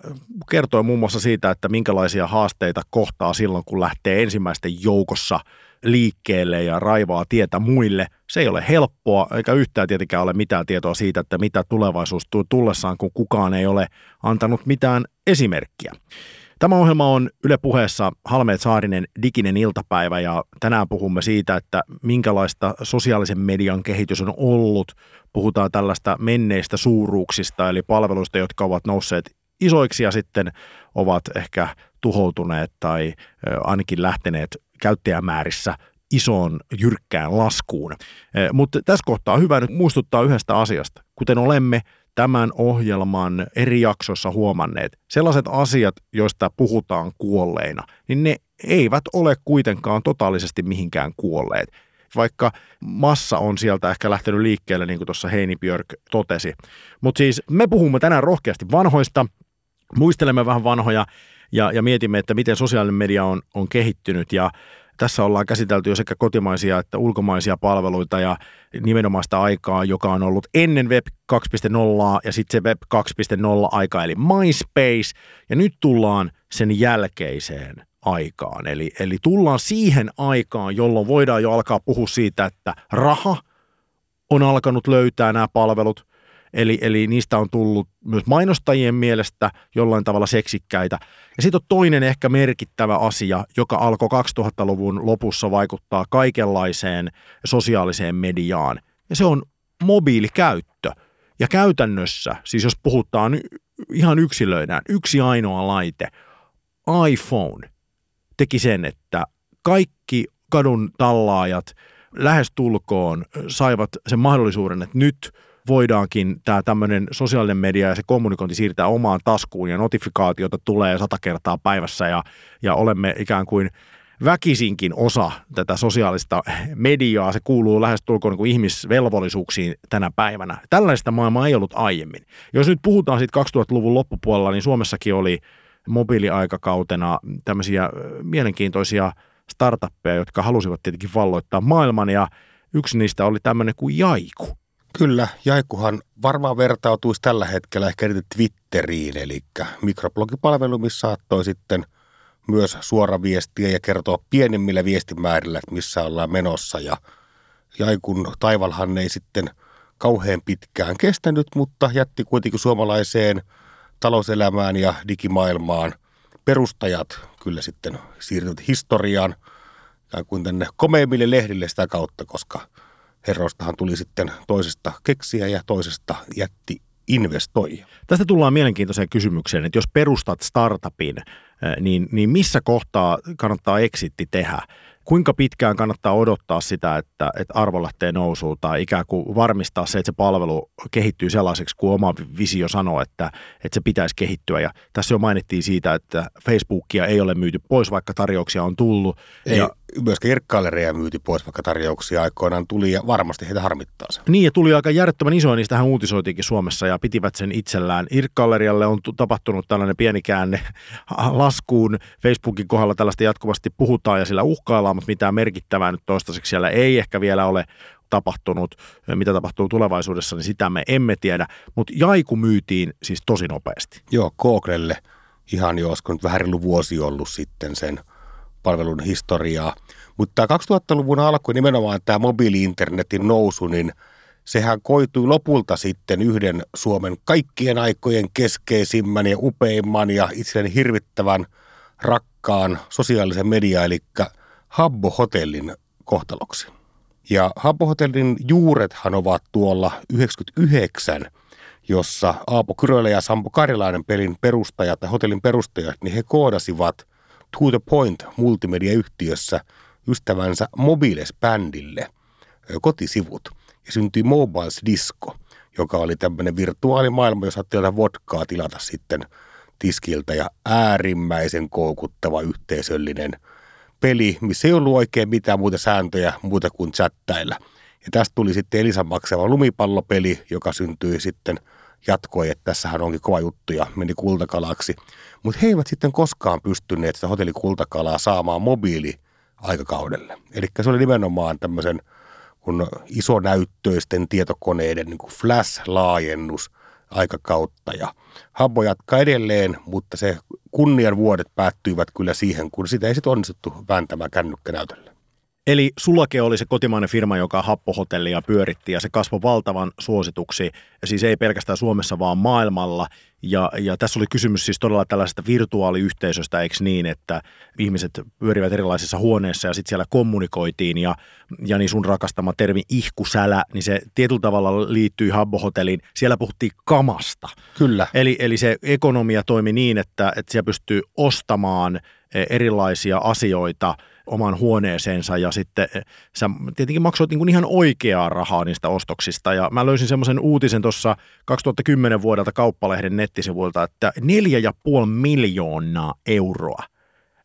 kertoi muun muassa siitä, että minkälaisia haasteita kohtaa silloin, kun lähtee ensimmäisten joukossa liikkeelle ja raivaa tietä muille. Se ei ole helppoa, eikä yhtään tietenkään ole mitään tietoa siitä, että mitä tulevaisuus tuo tullessaan, kun kukaan ei ole antanut mitään esimerkkiä. Tämä ohjelma on Yle puheessa Halmeet Saarinen diginen iltapäivä ja tänään puhumme siitä, että minkälaista sosiaalisen median kehitys on ollut. Puhutaan tällaista menneistä suuruuksista eli palveluista, jotka ovat nousseet isoiksi ja sitten ovat ehkä tuhoutuneet tai ainakin lähteneet käyttäjämäärissä isoon jyrkkään laskuun. Mutta tässä kohtaa on hyvä nyt muistuttaa yhdestä asiasta. Kuten olemme tämän ohjelman eri jaksoissa huomanneet, sellaiset asiat, joista puhutaan kuolleina, niin ne eivät ole kuitenkaan totaalisesti mihinkään kuolleet. Vaikka massa on sieltä ehkä lähtenyt liikkeelle, niin kuin tuossa Heini Björk totesi. Mutta siis me puhumme tänään rohkeasti vanhoista, muistelemme vähän vanhoja ja, ja mietimme, että miten sosiaalinen media on, on kehittynyt ja tässä ollaan käsitelty jo sekä kotimaisia että ulkomaisia palveluita ja nimenomaan sitä aikaa, joka on ollut ennen Web 2.0 ja sitten se Web 2.0 aika eli MySpace ja nyt tullaan sen jälkeiseen aikaan. Eli, eli tullaan siihen aikaan, jolloin voidaan jo alkaa puhua siitä, että raha on alkanut löytää nämä palvelut, Eli, eli niistä on tullut myös mainostajien mielestä jollain tavalla seksikkäitä. Ja sitten on toinen ehkä merkittävä asia, joka alkoi 2000-luvun lopussa vaikuttaa kaikenlaiseen sosiaaliseen mediaan. Ja se on mobiilikäyttö. Ja käytännössä, siis jos puhutaan ihan yksilöidään, yksi ainoa laite, iPhone, teki sen, että kaikki kadun tallaajat lähestulkoon saivat sen mahdollisuuden, että nyt – voidaankin tämä tämmöinen sosiaalinen media ja se kommunikointi siirtää omaan taskuun ja notifikaatiota tulee sata kertaa päivässä ja, ja olemme ikään kuin väkisinkin osa tätä sosiaalista mediaa. Se kuuluu lähes tulkoon niin ihmisvelvollisuuksiin tänä päivänä. Tällaista maailmaa ei ollut aiemmin. Jos nyt puhutaan sitten 2000-luvun loppupuolella, niin Suomessakin oli mobiiliaikakautena tämmöisiä mielenkiintoisia startuppeja, jotka halusivat tietenkin valloittaa maailman ja yksi niistä oli tämmöinen kuin Jaiku. Kyllä, Jaikuhan varmaan vertautuisi tällä hetkellä ehkä Twitteriin, eli mikroblogipalvelu, missä saattoi sitten myös suora viestiä ja kertoa pienemmillä viestimäärillä, että missä ollaan menossa. Ja Jaikun taivalhan ei sitten kauhean pitkään kestänyt, mutta jätti kuitenkin suomalaiseen talouselämään ja digimaailmaan perustajat kyllä sitten siirtyvät historiaan kuin tänne komeimmille lehdille sitä kautta, koska – herroistahan tuli sitten toisesta keksiä ja toisesta jätti investoijia. Tästä tullaan mielenkiintoiseen kysymykseen, että jos perustat startupin, niin, niin missä kohtaa kannattaa exitti tehdä? kuinka pitkään kannattaa odottaa sitä, että, että arvo lähtee nousuun tai ikään kuin varmistaa se, että se palvelu kehittyy sellaiseksi kuin oma visio sanoo, että, että se pitäisi kehittyä. Ja tässä jo mainittiin siitä, että Facebookia ei ole myyty pois, vaikka tarjouksia on tullut. Ei, ja, myöskään irkkaalereja myyty pois, vaikka tarjouksia aikoinaan tuli ja varmasti heitä harmittaa se. Niin ja tuli aika järjettömän iso, niistähän uutisoitiinkin Suomessa ja pitivät sen itsellään. Irkkaalerialle on tapahtunut tällainen pieni käänne laskuun. Facebookin kohdalla tällaista jatkuvasti puhutaan ja sillä uhkaillaan, mutta mitään merkittävää nyt toistaiseksi siellä ei ehkä vielä ole tapahtunut, mitä tapahtuu tulevaisuudessa, niin sitä me emme tiedä. Mutta Jaiku myytiin siis tosi nopeasti. Joo, Googlelle ihan jo, olisiko nyt vähän reilu vuosi ollut sitten sen palvelun historiaa. Mutta 2000-luvun alku nimenomaan tämä mobiili-internetin nousu, niin sehän koitui lopulta sitten yhden Suomen kaikkien aikojen keskeisimmän ja upeimman ja itselleni hirvittävän rakkaan sosiaalisen media, eli Habbo Hotellin kohtaloksi. Ja Habbo Hotellin juurethan ovat tuolla 99, jossa Aapo Kyrölä ja Sampo Karjalainen pelin perustajat ja hotellin perustajat, niin he koodasivat To The Point multimediayhtiössä ystävänsä Mobiles-bändille kotisivut. Ja syntyi Mobiles Disco, joka oli tämmöinen virtuaalimaailma, jossa saattoi vodkaa tilata sitten tiskiltä ja äärimmäisen koukuttava yhteisöllinen – peli, missä ei ollut oikein mitään muuta sääntöjä muuta kuin chattailla. Ja tästä tuli sitten Elisan maksava lumipallopeli, joka syntyi sitten jatkoi, että tässähän onkin kova juttu ja meni kultakalaksi. Mutta he eivät sitten koskaan pystyneet sitä hotellikultakalaa saamaan mobiili-aikakaudelle. Eli se oli nimenomaan tämmöisen kun isonäyttöisten tietokoneiden niin kuin flash-laajennus aikakautta. Ja Habbo jatkaa edelleen, mutta se kunnian vuodet päättyivät kyllä siihen, kun sitä ei sitten onnistuttu vääntämään kännykkänäytölle. Eli Sulake oli se kotimainen firma, joka happohotellia pyöritti ja se kasvoi valtavan suosituksi, siis ei pelkästään Suomessa, vaan maailmalla. Ja, ja tässä oli kysymys siis todella tällaisesta virtuaaliyhteisöstä, eikö niin, että ihmiset pyörivät erilaisissa huoneissa ja sitten siellä kommunikoitiin ja, ja niin sun rakastama termi ihkusälä, niin se tietyllä tavalla liittyy Habbo-hotelliin. Siellä puhuttiin kamasta. Kyllä. Eli, eli se ekonomia toimi niin, että, että siellä pystyy ostamaan eh, erilaisia asioita oman huoneeseensa ja sitten eh, sä tietenkin maksoit niin kuin ihan oikeaa rahaa niistä ostoksista. Ja mä löysin semmoisen uutisen tuossa 2010 vuodelta kauppalehden nettisivuilta, että 4,5 miljoonaa euroa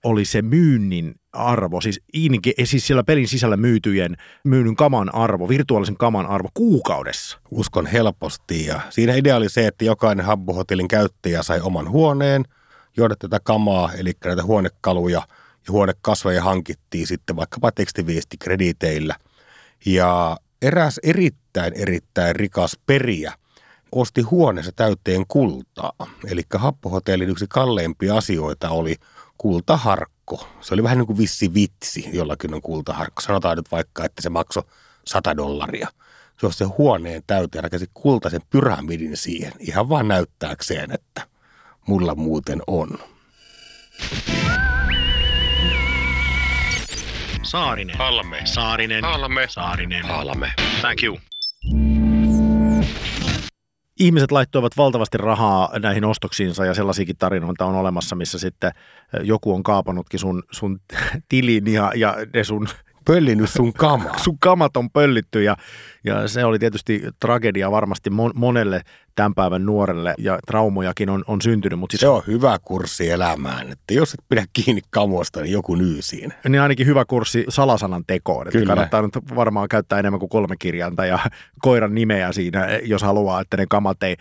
oli se myynnin arvo, siis, inke, siis siellä pelin sisällä myytyjen myynnin kaman arvo, virtuaalisen kaman arvo kuukaudessa. Uskon helposti. Ja siinä idea oli se, että jokainen Habbo-hotellin käyttäjä sai oman huoneen, joiden tätä kamaa, eli näitä huonekaluja ja huonekasveja hankittiin sitten vaikkapa tekstiviestikrediteillä. Ja eräs erittäin erittäin rikas periä osti huoneessa täyteen kultaa. Eli Happohotellin yksi kalleimpia asioita oli kultaharkko. Se oli vähän niin kuin vissi vitsi, jollakin on kultaharkko. Sanotaan nyt vaikka, että se maksoi 100 dollaria. Se osti huoneen täyteen rakensi kultaisen pyramidin siihen, ihan vaan näyttääkseen, että mulla muuten on. Saarinen. Halme. Saarinen. Halme. Saarinen. Halme. Thank you. Ihmiset laittoivat valtavasti rahaa näihin ostoksiinsa ja sellaisiakin tarinoita on olemassa, missä sitten joku on kaapannutkin sun, sun tilin ja, ja ne sun Pöllinyt sun kamaa. sun kamat on pöllitty ja, ja se oli tietysti tragedia varmasti mon, monelle tämän päivän nuorelle ja traumojakin on, on syntynyt. Mutta siis, Se on hyvä kurssi elämään, että jos et pidä kiinni kamosta, niin joku nyy siinä. niin ainakin hyvä kurssi salasanan tekoon. Että Kyllä. kannattaa nyt varmaan käyttää enemmän kuin kolme kirjainta ja koiran nimeä siinä, jos haluaa, että ne kamat ei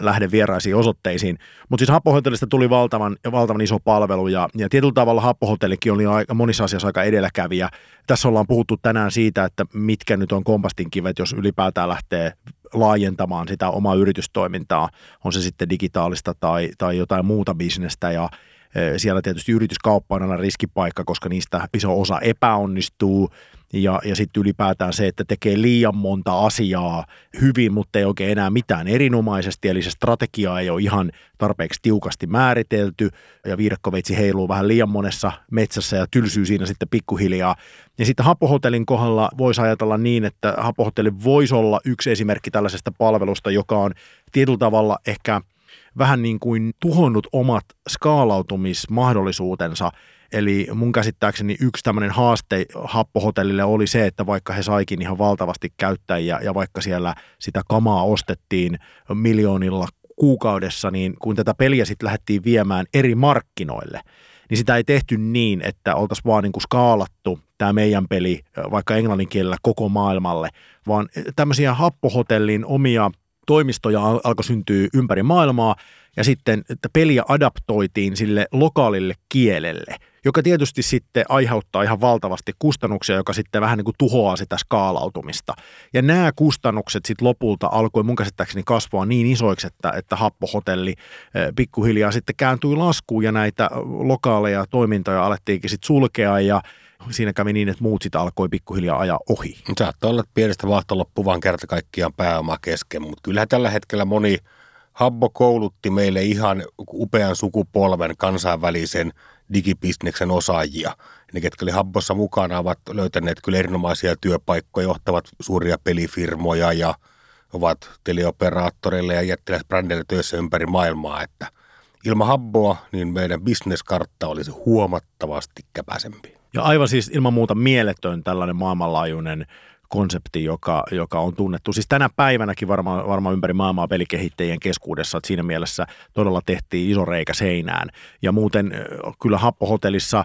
lähde vieraisiin osoitteisiin. Mutta siis Happohotellista tuli valtavan, valtavan iso palvelu ja, ja tietyllä tavalla Happohotellikin oli aika, monissa asioissa aika edelläkävijä. Tässä ollaan puhuttu tänään siitä, että mitkä nyt on kompastinkivet, jos ylipäätään lähtee laajentamaan sitä omaa yritystoimintaa, on se sitten digitaalista tai, tai jotain muuta bisnestä ja eh, siellä tietysti yrityskauppa on aina riskipaikka, koska niistä iso osa epäonnistuu ja, ja sitten ylipäätään se, että tekee liian monta asiaa hyvin, mutta ei oikein enää mitään erinomaisesti, eli se strategia ei ole ihan tarpeeksi tiukasti määritelty ja viidakkoveitsi heiluu vähän liian monessa metsässä ja tylsyy siinä sitten pikkuhiljaa. Ja sitten Hapohotellin kohdalla voisi ajatella niin, että Hapohotelli voisi olla yksi esimerkki tällaisesta palvelusta, joka on tietyllä tavalla ehkä vähän niin kuin tuhonnut omat skaalautumismahdollisuutensa. Eli mun käsittääkseni yksi tämmöinen haaste Happohotellille oli se, että vaikka he saikin ihan valtavasti käyttäjiä ja vaikka siellä sitä kamaa ostettiin miljoonilla kuukaudessa, niin kun tätä peliä sitten lähdettiin viemään eri markkinoille, niin sitä ei tehty niin, että oltaisiin vaan niin kuin skaalattu tämä meidän peli vaikka englannin kielellä koko maailmalle, vaan tämmöisiä happohotellin omia toimistoja al- alkoi syntyä ympäri maailmaa ja sitten että peliä adaptoitiin sille lokaalille kielelle, joka tietysti sitten aiheuttaa ihan valtavasti kustannuksia, joka sitten vähän niin kuin tuhoaa sitä skaalautumista. Ja nämä kustannukset sitten lopulta alkoi mun käsittääkseni kasvaa niin isoiksi, että, että happohotelli eh, pikkuhiljaa sitten kääntyi laskuun ja näitä lokaaleja toimintoja alettiinkin sitten sulkea ja siinä kävi niin, että muut sitten alkoi pikkuhiljaa ajaa ohi. Saattaa olla, että pienestä vaahtoloppu vaan kerta kaikkiaan pääoma kesken, mutta kyllähän tällä hetkellä moni Habbo koulutti meille ihan upean sukupolven kansainvälisen digibisneksen osaajia. Ne, ketkä oli Habbossa mukana, ovat löytäneet kyllä erinomaisia työpaikkoja, johtavat suuria pelifirmoja ja ovat teleoperaattoreille ja jättiläisbrändeille töissä ympäri maailmaa, että ilman Habboa niin meidän bisneskartta olisi huomattavasti käpäsempi. Ja aivan siis ilman muuta mieletön tällainen maailmanlaajuinen konsepti, joka, joka on tunnettu. Siis tänä päivänäkin varmaan varma ympäri maailmaa pelikehittäjien keskuudessa, että siinä mielessä todella tehtiin iso reikä seinään. Ja muuten kyllä Happohotellissa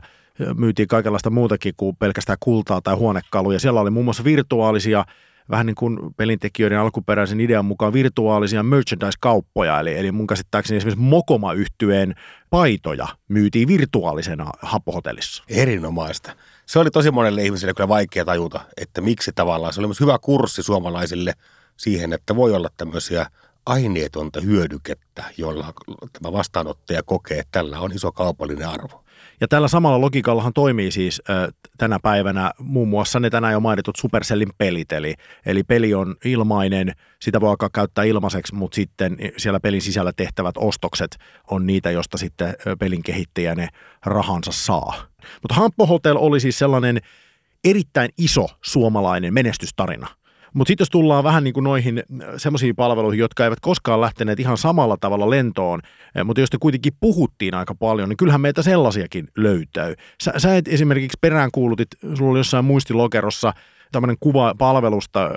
myytiin kaikenlaista muutakin kuin pelkästään kultaa tai huonekaluja. Siellä oli muun muassa virtuaalisia vähän niin kuin pelintekijöiden alkuperäisen idean mukaan virtuaalisia merchandise-kauppoja, eli, eli mun käsittääkseni esimerkiksi mokoma yhtyeen paitoja myytiin virtuaalisena happohotellissa. Erinomaista. Se oli tosi monelle ihmiselle kyllä vaikea tajuta, että miksi tavallaan. Se oli myös hyvä kurssi suomalaisille siihen, että voi olla tämmöisiä aineetonta hyödykettä, jolla tämä vastaanottaja kokee, että tällä on iso kaupallinen arvo. Ja tällä samalla logiikallahan toimii siis ö, tänä päivänä muun muassa ne tänään jo mainitut Supercellin pelit. Eli, eli peli on ilmainen, sitä voi alkaa käyttää ilmaiseksi, mutta sitten siellä pelin sisällä tehtävät ostokset on niitä, josta sitten pelin kehittäjä ne rahansa saa. Mutta Hamppo Hotel oli siis sellainen erittäin iso suomalainen menestystarina – mutta sitten jos tullaan vähän niin kuin noihin semmoisiin palveluihin, jotka eivät koskaan lähteneet ihan samalla tavalla lentoon, mutta joista kuitenkin puhuttiin aika paljon, niin kyllähän meitä sellaisiakin löytyy. Sä, sä et esimerkiksi peräänkuulutit, sulla oli jossain muistilokerossa tämmöinen kuva palvelusta,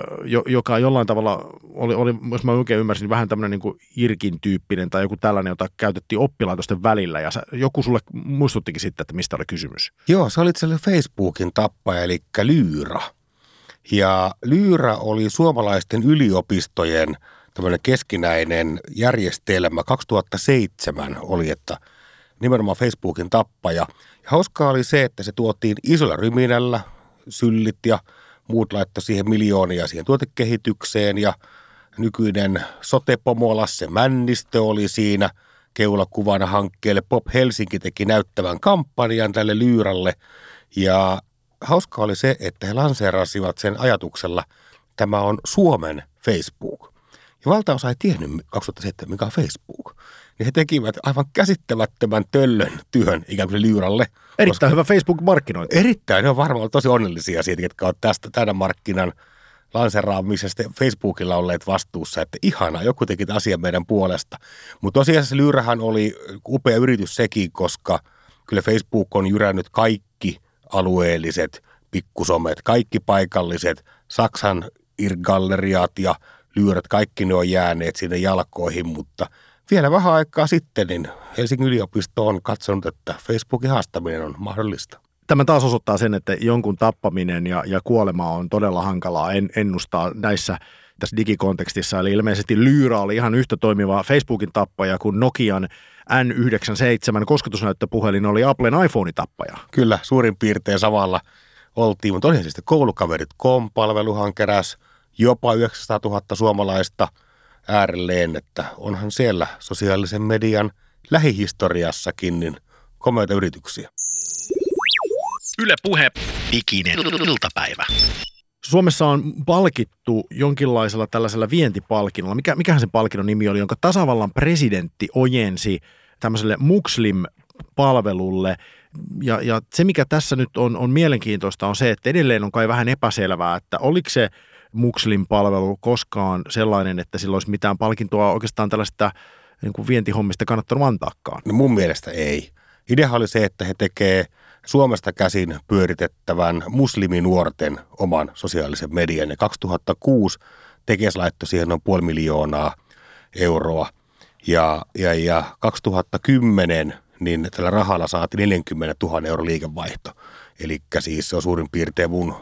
joka jollain tavalla oli, oli, jos mä oikein ymmärsin, vähän tämmöinen niin kuin Irkin tyyppinen tai joku tällainen, jota käytettiin oppilaitosten välillä. Ja sä, joku sulle muistuttikin sitten, että mistä oli kysymys. Joo, se oli Facebookin tappaja, eli Lyyra. Ja Lyyrä oli suomalaisten yliopistojen tämmöinen keskinäinen järjestelmä. 2007 oli, että nimenomaan Facebookin tappaja. Ja hauskaa oli se, että se tuotiin isolla ryminällä, syllit ja muut laittoi siihen miljoonia siihen tuotekehitykseen ja nykyinen sotepomo Lasse Männistö oli siinä keulakuvana hankkeelle. Pop Helsinki teki näyttävän kampanjan tälle Lyyralle ja hauska oli se, että he lanseerasivat sen ajatuksella, tämä on Suomen Facebook. Ja valtaosa ei tiennyt 2007, mikä on Facebook. Niin he tekivät aivan käsittämättömän töllön työn ikään kuin Lyyralle. Erittäin koska, hyvä Facebook-markkinointi. Erittäin, ne on varmaan tosi onnellisia siitä, jotka ovat tästä tämän markkinan lanseraamisesta Facebookilla olleet vastuussa, että ihanaa, joku teki asian meidän puolesta. Mutta tosiasiassa Lyyrähän oli upea yritys sekin, koska kyllä Facebook on jyrännyt kaikki – alueelliset pikkusomet, kaikki paikalliset, Saksan irgalleriat ja lyyrät, kaikki ne on jääneet sinne jalkoihin, mutta vielä vähän aikaa sitten niin Helsingin yliopisto on katsonut, että Facebookin haastaminen on mahdollista. Tämä taas osoittaa sen, että jonkun tappaminen ja, ja kuolema on todella hankalaa en, ennustaa näissä tässä digikontekstissa. Eli ilmeisesti Lyyra oli ihan yhtä toimiva Facebookin tappaja kuin Nokian N97 kosketusnäyttöpuhelin oli Applen iPhone-tappaja. Kyllä, suurin piirtein samalla oltiin, mutta olihan siis koulukaverit kom-palveluhan keräs jopa 900 000 suomalaista äärelleen, että onhan siellä sosiaalisen median lähihistoriassakin niin komeita yrityksiä. Yle Puhe, diginen iltapäivä. Suomessa on palkittu jonkinlaisella tällaisella vientipalkinnolla. Mikä, mikähän se palkinnon nimi oli, jonka tasavallan presidentti ojensi tämmöiselle Muxlim-palvelulle. Ja, ja se, mikä tässä nyt on, on mielenkiintoista, on se, että edelleen on kai vähän epäselvää, että oliko se Muxlim-palvelu koskaan sellainen, että sillä olisi mitään palkintoa oikeastaan tällaista niin kuin vientihommista kannattanut antaakaan. No mun mielestä ei. Idea oli se, että he tekevät Suomesta käsin pyöritettävän musliminuorten oman sosiaalisen median. Ja 2006 Tekes laittoi siihen noin puoli miljoonaa euroa. Ja, ja, ja 2010 niin tällä rahalla saatiin 40 000 euro liikevaihto. Eli siis se on suurin piirtein mun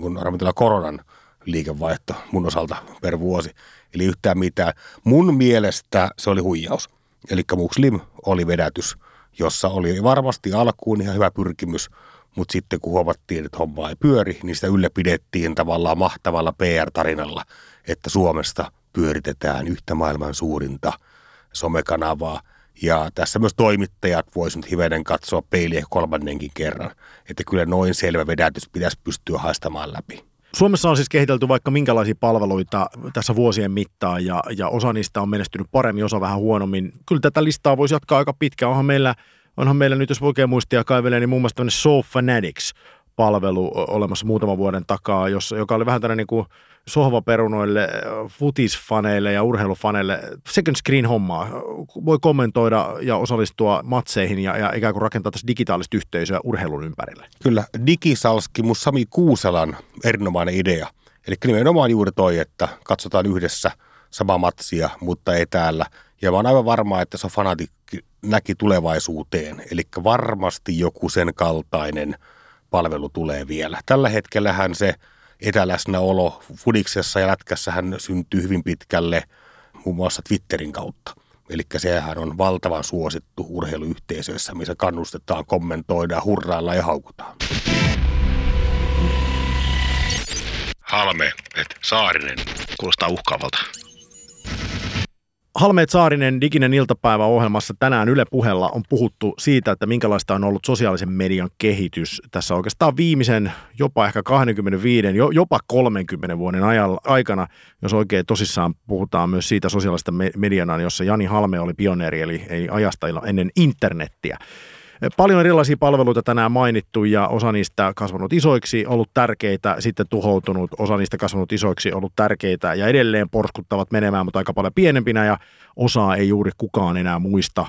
kun koronan liikevaihto mun osalta per vuosi. Eli yhtään mitään. Mun mielestä se oli huijaus. Eli Muslim oli vedätys jossa oli varmasti alkuun ihan hyvä pyrkimys, mutta sitten kun huomattiin, että homma ei pyöri, niin sitä ylläpidettiin tavallaan mahtavalla PR-tarinalla, että Suomesta pyöritetään yhtä maailman suurinta somekanavaa. Ja tässä myös toimittajat voisivat hivenen katsoa peiliä kolmannenkin kerran, että kyllä noin selvä vedätys pitäisi pystyä haistamaan läpi. Suomessa on siis kehitelty vaikka minkälaisia palveluita tässä vuosien mittaan ja, ja osa niistä on menestynyt paremmin, osa vähän huonommin. Kyllä tätä listaa voisi jatkaa aika pitkään. Onhan meillä, onhan meillä nyt, jos oikein muistia kaivelee, niin muun muassa tämmöinen So Fanatics palvelu olemassa muutaman vuoden takaa, jossa, joka oli vähän tämmöinen niin kuin sohvaperunoille, futisfaneille ja urheilufaneille second screen hommaa. Voi kommentoida ja osallistua matseihin ja, ja ikään kuin rakentaa tässä digitaalista yhteisöä urheilun ympärille. Kyllä, digisalskimus Sami Kuuselan erinomainen idea. Eli nimenomaan juuri toi, että katsotaan yhdessä sama matsia, mutta ei täällä. Ja mä oon aivan varma, että se fanatikki näki tulevaisuuteen. Eli varmasti joku sen kaltainen palvelu tulee vielä. Tällä hetkellähän se – etäläsnäolo Fudiksessa ja lätkässä hän syntyy hyvin pitkälle muun muassa Twitterin kautta. Eli sehän on valtavan suosittu urheiluyhteisöissä, missä kannustetaan, kommentoidaan, hurrailla ja haukutaan. Halme, et Saarinen. Kuulostaa uhkaavalta. Halmeet Saarinen Diginen iltapäivä ohjelmassa tänään Yle Puheella on puhuttu siitä, että minkälaista on ollut sosiaalisen median kehitys tässä oikeastaan viimeisen jopa ehkä 25, jopa 30 vuoden aikana, jos oikein tosissaan puhutaan myös siitä sosiaalista mediana, jossa Jani Halme oli pioneeri, eli ei ajasta ennen internettiä. Paljon erilaisia palveluita tänään mainittu ja osa niistä kasvanut isoiksi, ollut tärkeitä, sitten tuhoutunut, osa niistä kasvanut isoiksi, ollut tärkeitä ja edelleen porskuttavat menemään, mutta aika paljon pienempinä. Ja osaa ei juuri kukaan enää muista,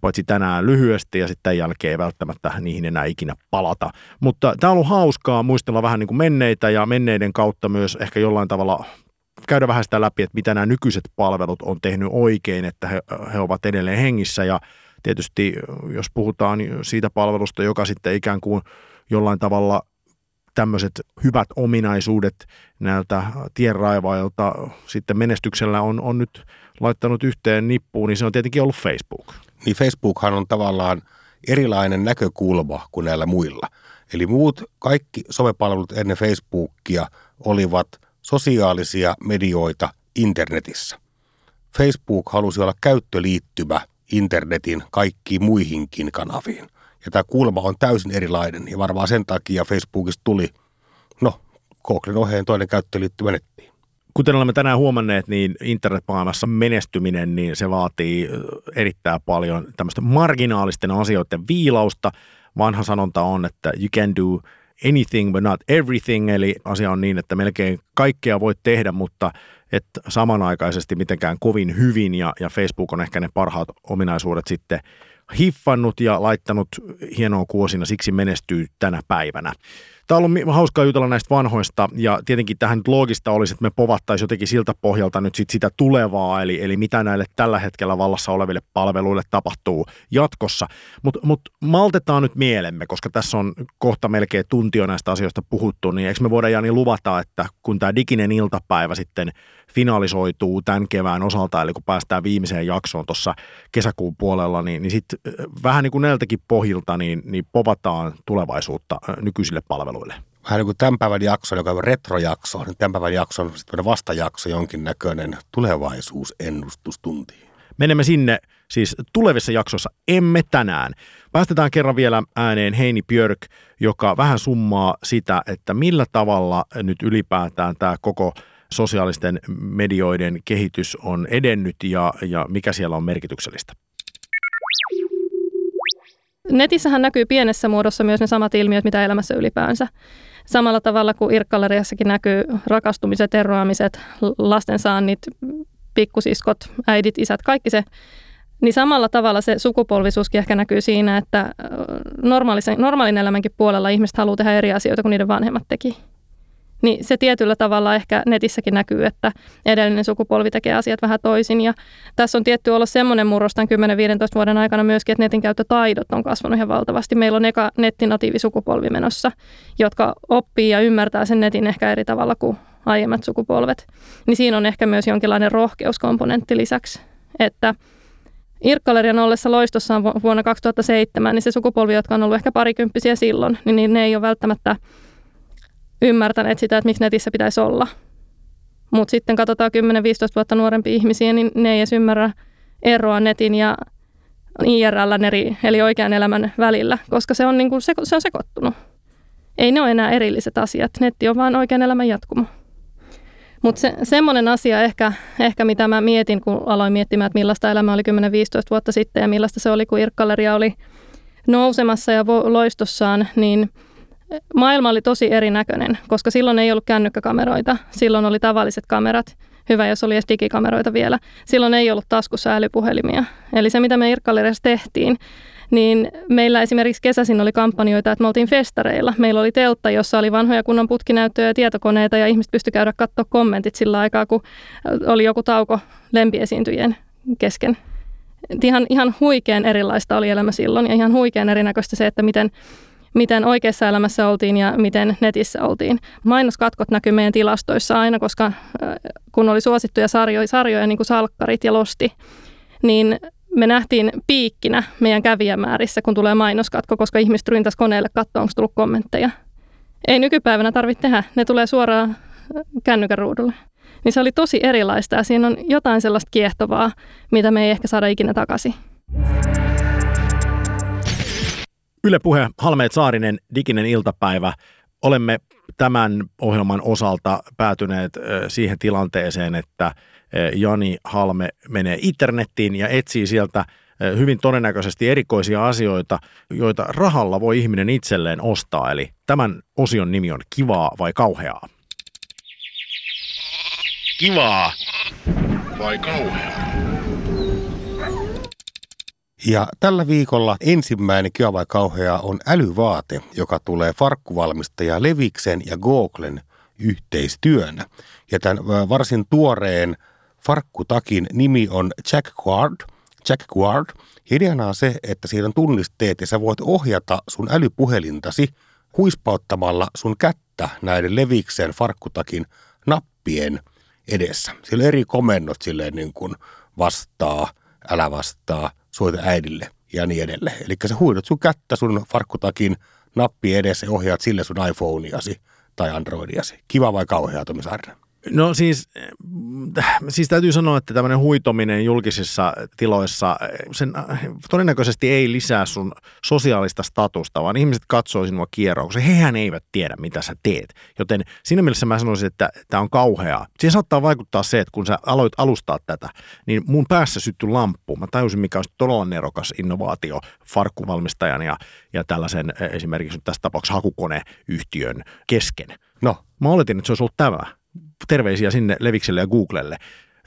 paitsi tänään lyhyesti ja sitten jälkeen ei välttämättä niihin enää ikinä palata. Mutta tämä on ollut hauskaa muistella vähän niin kuin menneitä ja menneiden kautta myös ehkä jollain tavalla käydä vähän sitä läpi, että mitä nämä nykyiset palvelut on tehnyt oikein, että he, he ovat edelleen hengissä. Ja tietysti jos puhutaan siitä palvelusta, joka sitten ikään kuin jollain tavalla tämmöiset hyvät ominaisuudet näiltä tienraivaajilta sitten menestyksellä on, on nyt laittanut yhteen nippuun, niin se on tietenkin ollut Facebook. Niin Facebookhan on tavallaan erilainen näkökulma kuin näillä muilla. Eli muut kaikki somepalvelut ennen Facebookia olivat sosiaalisia medioita internetissä. Facebook halusi olla käyttöliittymä internetin kaikkiin muihinkin kanaviin. Ja tämä kulma on täysin erilainen ja varmaan sen takia Facebookista tuli, no, Googlen ohjeen toinen käyttöliittymä nettiin. Kuten olemme tänään huomanneet, niin internetmaailmassa menestyminen, niin se vaatii erittäin paljon tämmöistä marginaalisten asioiden viilausta. Vanha sanonta on, että you can do anything but not everything, eli asia on niin, että melkein kaikkea voit tehdä, mutta että samanaikaisesti mitenkään kovin hyvin ja, ja Facebook on ehkä ne parhaat ominaisuudet sitten hiffannut ja laittanut hienoa kuosina, siksi menestyy tänä päivänä. Tämä on ollut hauskaa jutella näistä vanhoista ja tietenkin tähän nyt loogista olisi, että me povattaisiin jotenkin siltä pohjalta nyt sit sitä tulevaa, eli, eli mitä näille tällä hetkellä vallassa oleville palveluille tapahtuu jatkossa. Mutta mut maltetaan nyt mielemme, koska tässä on kohta melkein tuntio näistä asioista puhuttu, niin eikö me voida Jani luvata, että kun tämä diginen iltapäivä sitten finalisoituu tämän kevään osalta, eli kun päästään viimeiseen jaksoon tuossa kesäkuun puolella, niin, niin sitten vähän niin kuin näiltäkin pohjilta, niin, niin povataan tulevaisuutta nykyisille palveluille. Vähän niin kuin tämän päivän jakso, joka on retrojakso, niin tämän päivän jakso on sitten vastajakso, jonkinnäköinen tulevaisuusennustustunti. Menemme sinne siis tulevissa jaksoissa, emme tänään. Päästetään kerran vielä ääneen Heini Björk, joka vähän summaa sitä, että millä tavalla nyt ylipäätään tämä koko sosiaalisten medioiden kehitys on edennyt ja, ja mikä siellä on merkityksellistä? Netissähän näkyy pienessä muodossa myös ne samat ilmiöt, mitä elämässä ylipäänsä. Samalla tavalla kuin Irkkalleriassakin näkyy rakastumiset, eroamiset, lastensaannit, pikkusiskot, äidit, isät, kaikki se. Niin samalla tavalla se sukupolvisuuskin ehkä näkyy siinä, että normaalin elämänkin puolella ihmiset haluaa tehdä eri asioita kuin niiden vanhemmat teki. Niin se tietyllä tavalla ehkä netissäkin näkyy, että edellinen sukupolvi tekee asiat vähän toisin. Ja tässä on tietty olla semmoinen murros tämän 10-15 vuoden aikana myöskin, että netin käyttötaidot on kasvanut ihan valtavasti. Meillä on eka nettinatiivisukupolvi menossa, jotka oppii ja ymmärtää sen netin ehkä eri tavalla kuin aiemmat sukupolvet. Niin siinä on ehkä myös jonkinlainen rohkeuskomponentti lisäksi, että Irkkalerian ollessa loistossaan vuonna 2007, niin se sukupolvi, jotka on ollut ehkä parikymppisiä silloin, niin ne ei ole välttämättä – ymmärtäneet sitä, että miksi netissä pitäisi olla. Mutta sitten katsotaan 10-15 vuotta nuorempia ihmisiä, niin ne ei edes ymmärrä eroa netin ja IRL eri, eli oikean elämän välillä, koska se on, niin kuin, se, se on sekoittunut. Ei ne ole enää erilliset asiat. Netti on vain oikean elämän jatkumo. Mutta se, semmoinen asia ehkä, ehkä, mitä mä mietin, kun aloin miettimään, että millaista elämä oli 10-15 vuotta sitten ja millaista se oli, kun Irkkalleria oli nousemassa ja loistossaan, niin – maailma oli tosi erinäköinen, koska silloin ei ollut kännykkäkameroita. Silloin oli tavalliset kamerat. Hyvä, jos oli edes digikameroita vielä. Silloin ei ollut taskussa älypuhelimia. Eli se, mitä me Irkkalleres tehtiin, niin meillä esimerkiksi kesäisin oli kampanjoita, että me oltiin festareilla. Meillä oli teltta, jossa oli vanhoja kunnan putkinäyttöjä ja tietokoneita ja ihmiset pysty käydä katsoa kommentit sillä aikaa, kun oli joku tauko lempiesiintyjien kesken. Ihan, ihan huikean erilaista oli elämä silloin ja ihan huikean erinäköistä se, että miten miten oikeassa elämässä oltiin ja miten netissä oltiin. Mainoskatkot näkyy meidän tilastoissa aina, koska kun oli suosittuja sarjoja, sarjoja niin kuin Salkkarit ja Losti, niin me nähtiin piikkinä meidän kävijämäärissä, kun tulee mainoskatko, koska ihmiset ryntäs koneelle katsoa, onko tullut kommentteja. Ei nykypäivänä tarvitse tehdä, ne tulee suoraan kännykän ruudulle. niin se oli tosi erilaista ja siinä on jotain sellaista kiehtovaa, mitä me ei ehkä saada ikinä takaisin. Yle Puhe, Halmeet Saarinen, diginen iltapäivä. Olemme tämän ohjelman osalta päätyneet siihen tilanteeseen, että Jani Halme menee internettiin ja etsii sieltä hyvin todennäköisesti erikoisia asioita, joita rahalla voi ihminen itselleen ostaa. Eli tämän osion nimi on Kivaa vai kauheaa? Kivaa vai kauheaa? Ja tällä viikolla ensimmäinen Kiva vai kauhea on älyvaate, joka tulee farkkuvalmistaja Leviksen ja Googlen yhteistyönä. Ja tämän varsin tuoreen farkkutakin nimi on Jack Guard. Jack Guard. Ideana on se, että siinä on tunnisteet ja sä voit ohjata sun älypuhelintasi huispauttamalla sun kättä näiden Leviksen farkkutakin nappien edessä. Siellä on eri komennot silleen niin kuin vastaa, älä vastaa, soita äidille ja niin edelleen. Eli sä huidot sun kättä sun farkkutakin nappi edessä ja ohjaat sille sun iPhoneasi tai Androidiasi. Kiva vai kauhea, Tomi Saarinen? No siis, äh, siis täytyy sanoa, että tämmöinen huitominen julkisissa tiloissa, sen äh, todennäköisesti ei lisää sun sosiaalista statusta, vaan ihmiset katsoo sinua kierroon, koska hehän eivät tiedä, mitä sä teet. Joten siinä mielessä mä sanoisin, että tämä on kauheaa. Siihen saattaa vaikuttaa se, että kun sä aloit alustaa tätä, niin mun päässä syttyi lamppu. Mä tajusin, mikä olisi todella nerokas innovaatio farkkuvalmistajan ja, ja tällaisen esimerkiksi nyt tässä tapauksessa hakukoneyhtiön kesken. No, Mä oletin, että se olisi ollut tämä. Terveisiä sinne Levikselle ja Googlelle.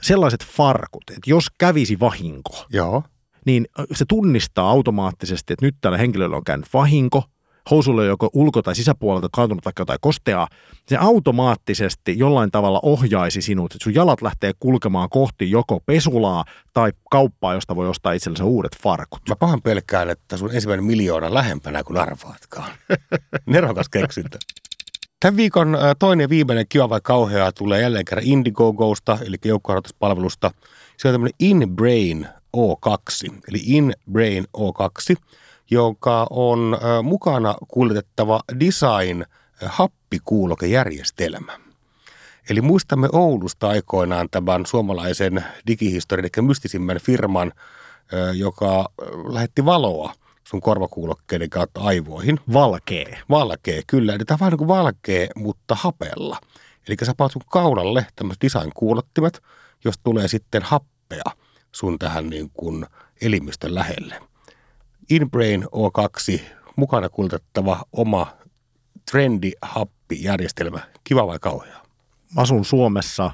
Sellaiset farkut, että jos kävisi vahinko, joo. niin se tunnistaa automaattisesti, että nyt tällä henkilöllä on käynyt vahinko, housulle joko ulko- tai sisäpuolelta kaatunut vaikka jotain kosteaa, se automaattisesti jollain tavalla ohjaisi sinut, että sun jalat lähtee kulkemaan kohti joko pesulaa tai kauppaa, josta voi ostaa itsellensä uudet farkut. Mä pahan pelkään, että sun ensimmäinen miljoona on lähempänä kuin arvaatkaan. Nerokas keksintö. Tämän viikon ä, toinen ja viimeinen Kiva vai kauheaa tulee jälleen kerran Indiegogosta, eli joukkorahoituspalvelusta. Se on tämmöinen InBrain O2, eli InBrain O2, joka on ä, mukana kuljetettava design ä, happikuulokejärjestelmä. Eli muistamme Oulusta aikoinaan tämän suomalaisen digihistorian, eli mystisimmän firman, joka lähetti valoa sun korvakuulokkeiden kautta aivoihin. Valkee. Valkee, kyllä. Eli tämä on vähän niin kuin valkee, mutta hapella. Eli sä paat sun kaulalle tämmöiset design-kuulottimet, jos tulee sitten happea sun tähän niin kuin elimistön lähelle. InBrain O2, mukana kuljetettava oma trendi happijärjestelmä. Kiva vai kauhea? asun Suomessa,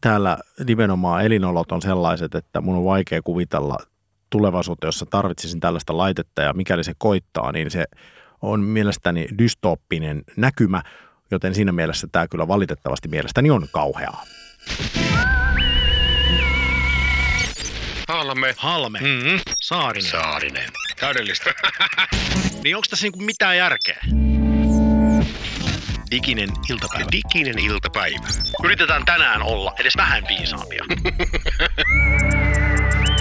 täällä nimenomaan elinolot on sellaiset, että mun on vaikea kuvitella tulevaisuutta, jossa tarvitsisin tällaista laitetta ja mikäli se koittaa, niin se on mielestäni dystooppinen näkymä, joten siinä mielessä tämä kyllä valitettavasti mielestäni on kauheaa. Halme. Halme. Mm-hmm. Saarinen. Saarinen. Täydellistä. Niin onko tässä niinku mitään järkeä? Diginen iltapäivä. Diginen iltapäivä. Yritetään tänään olla edes vähän viisaampia.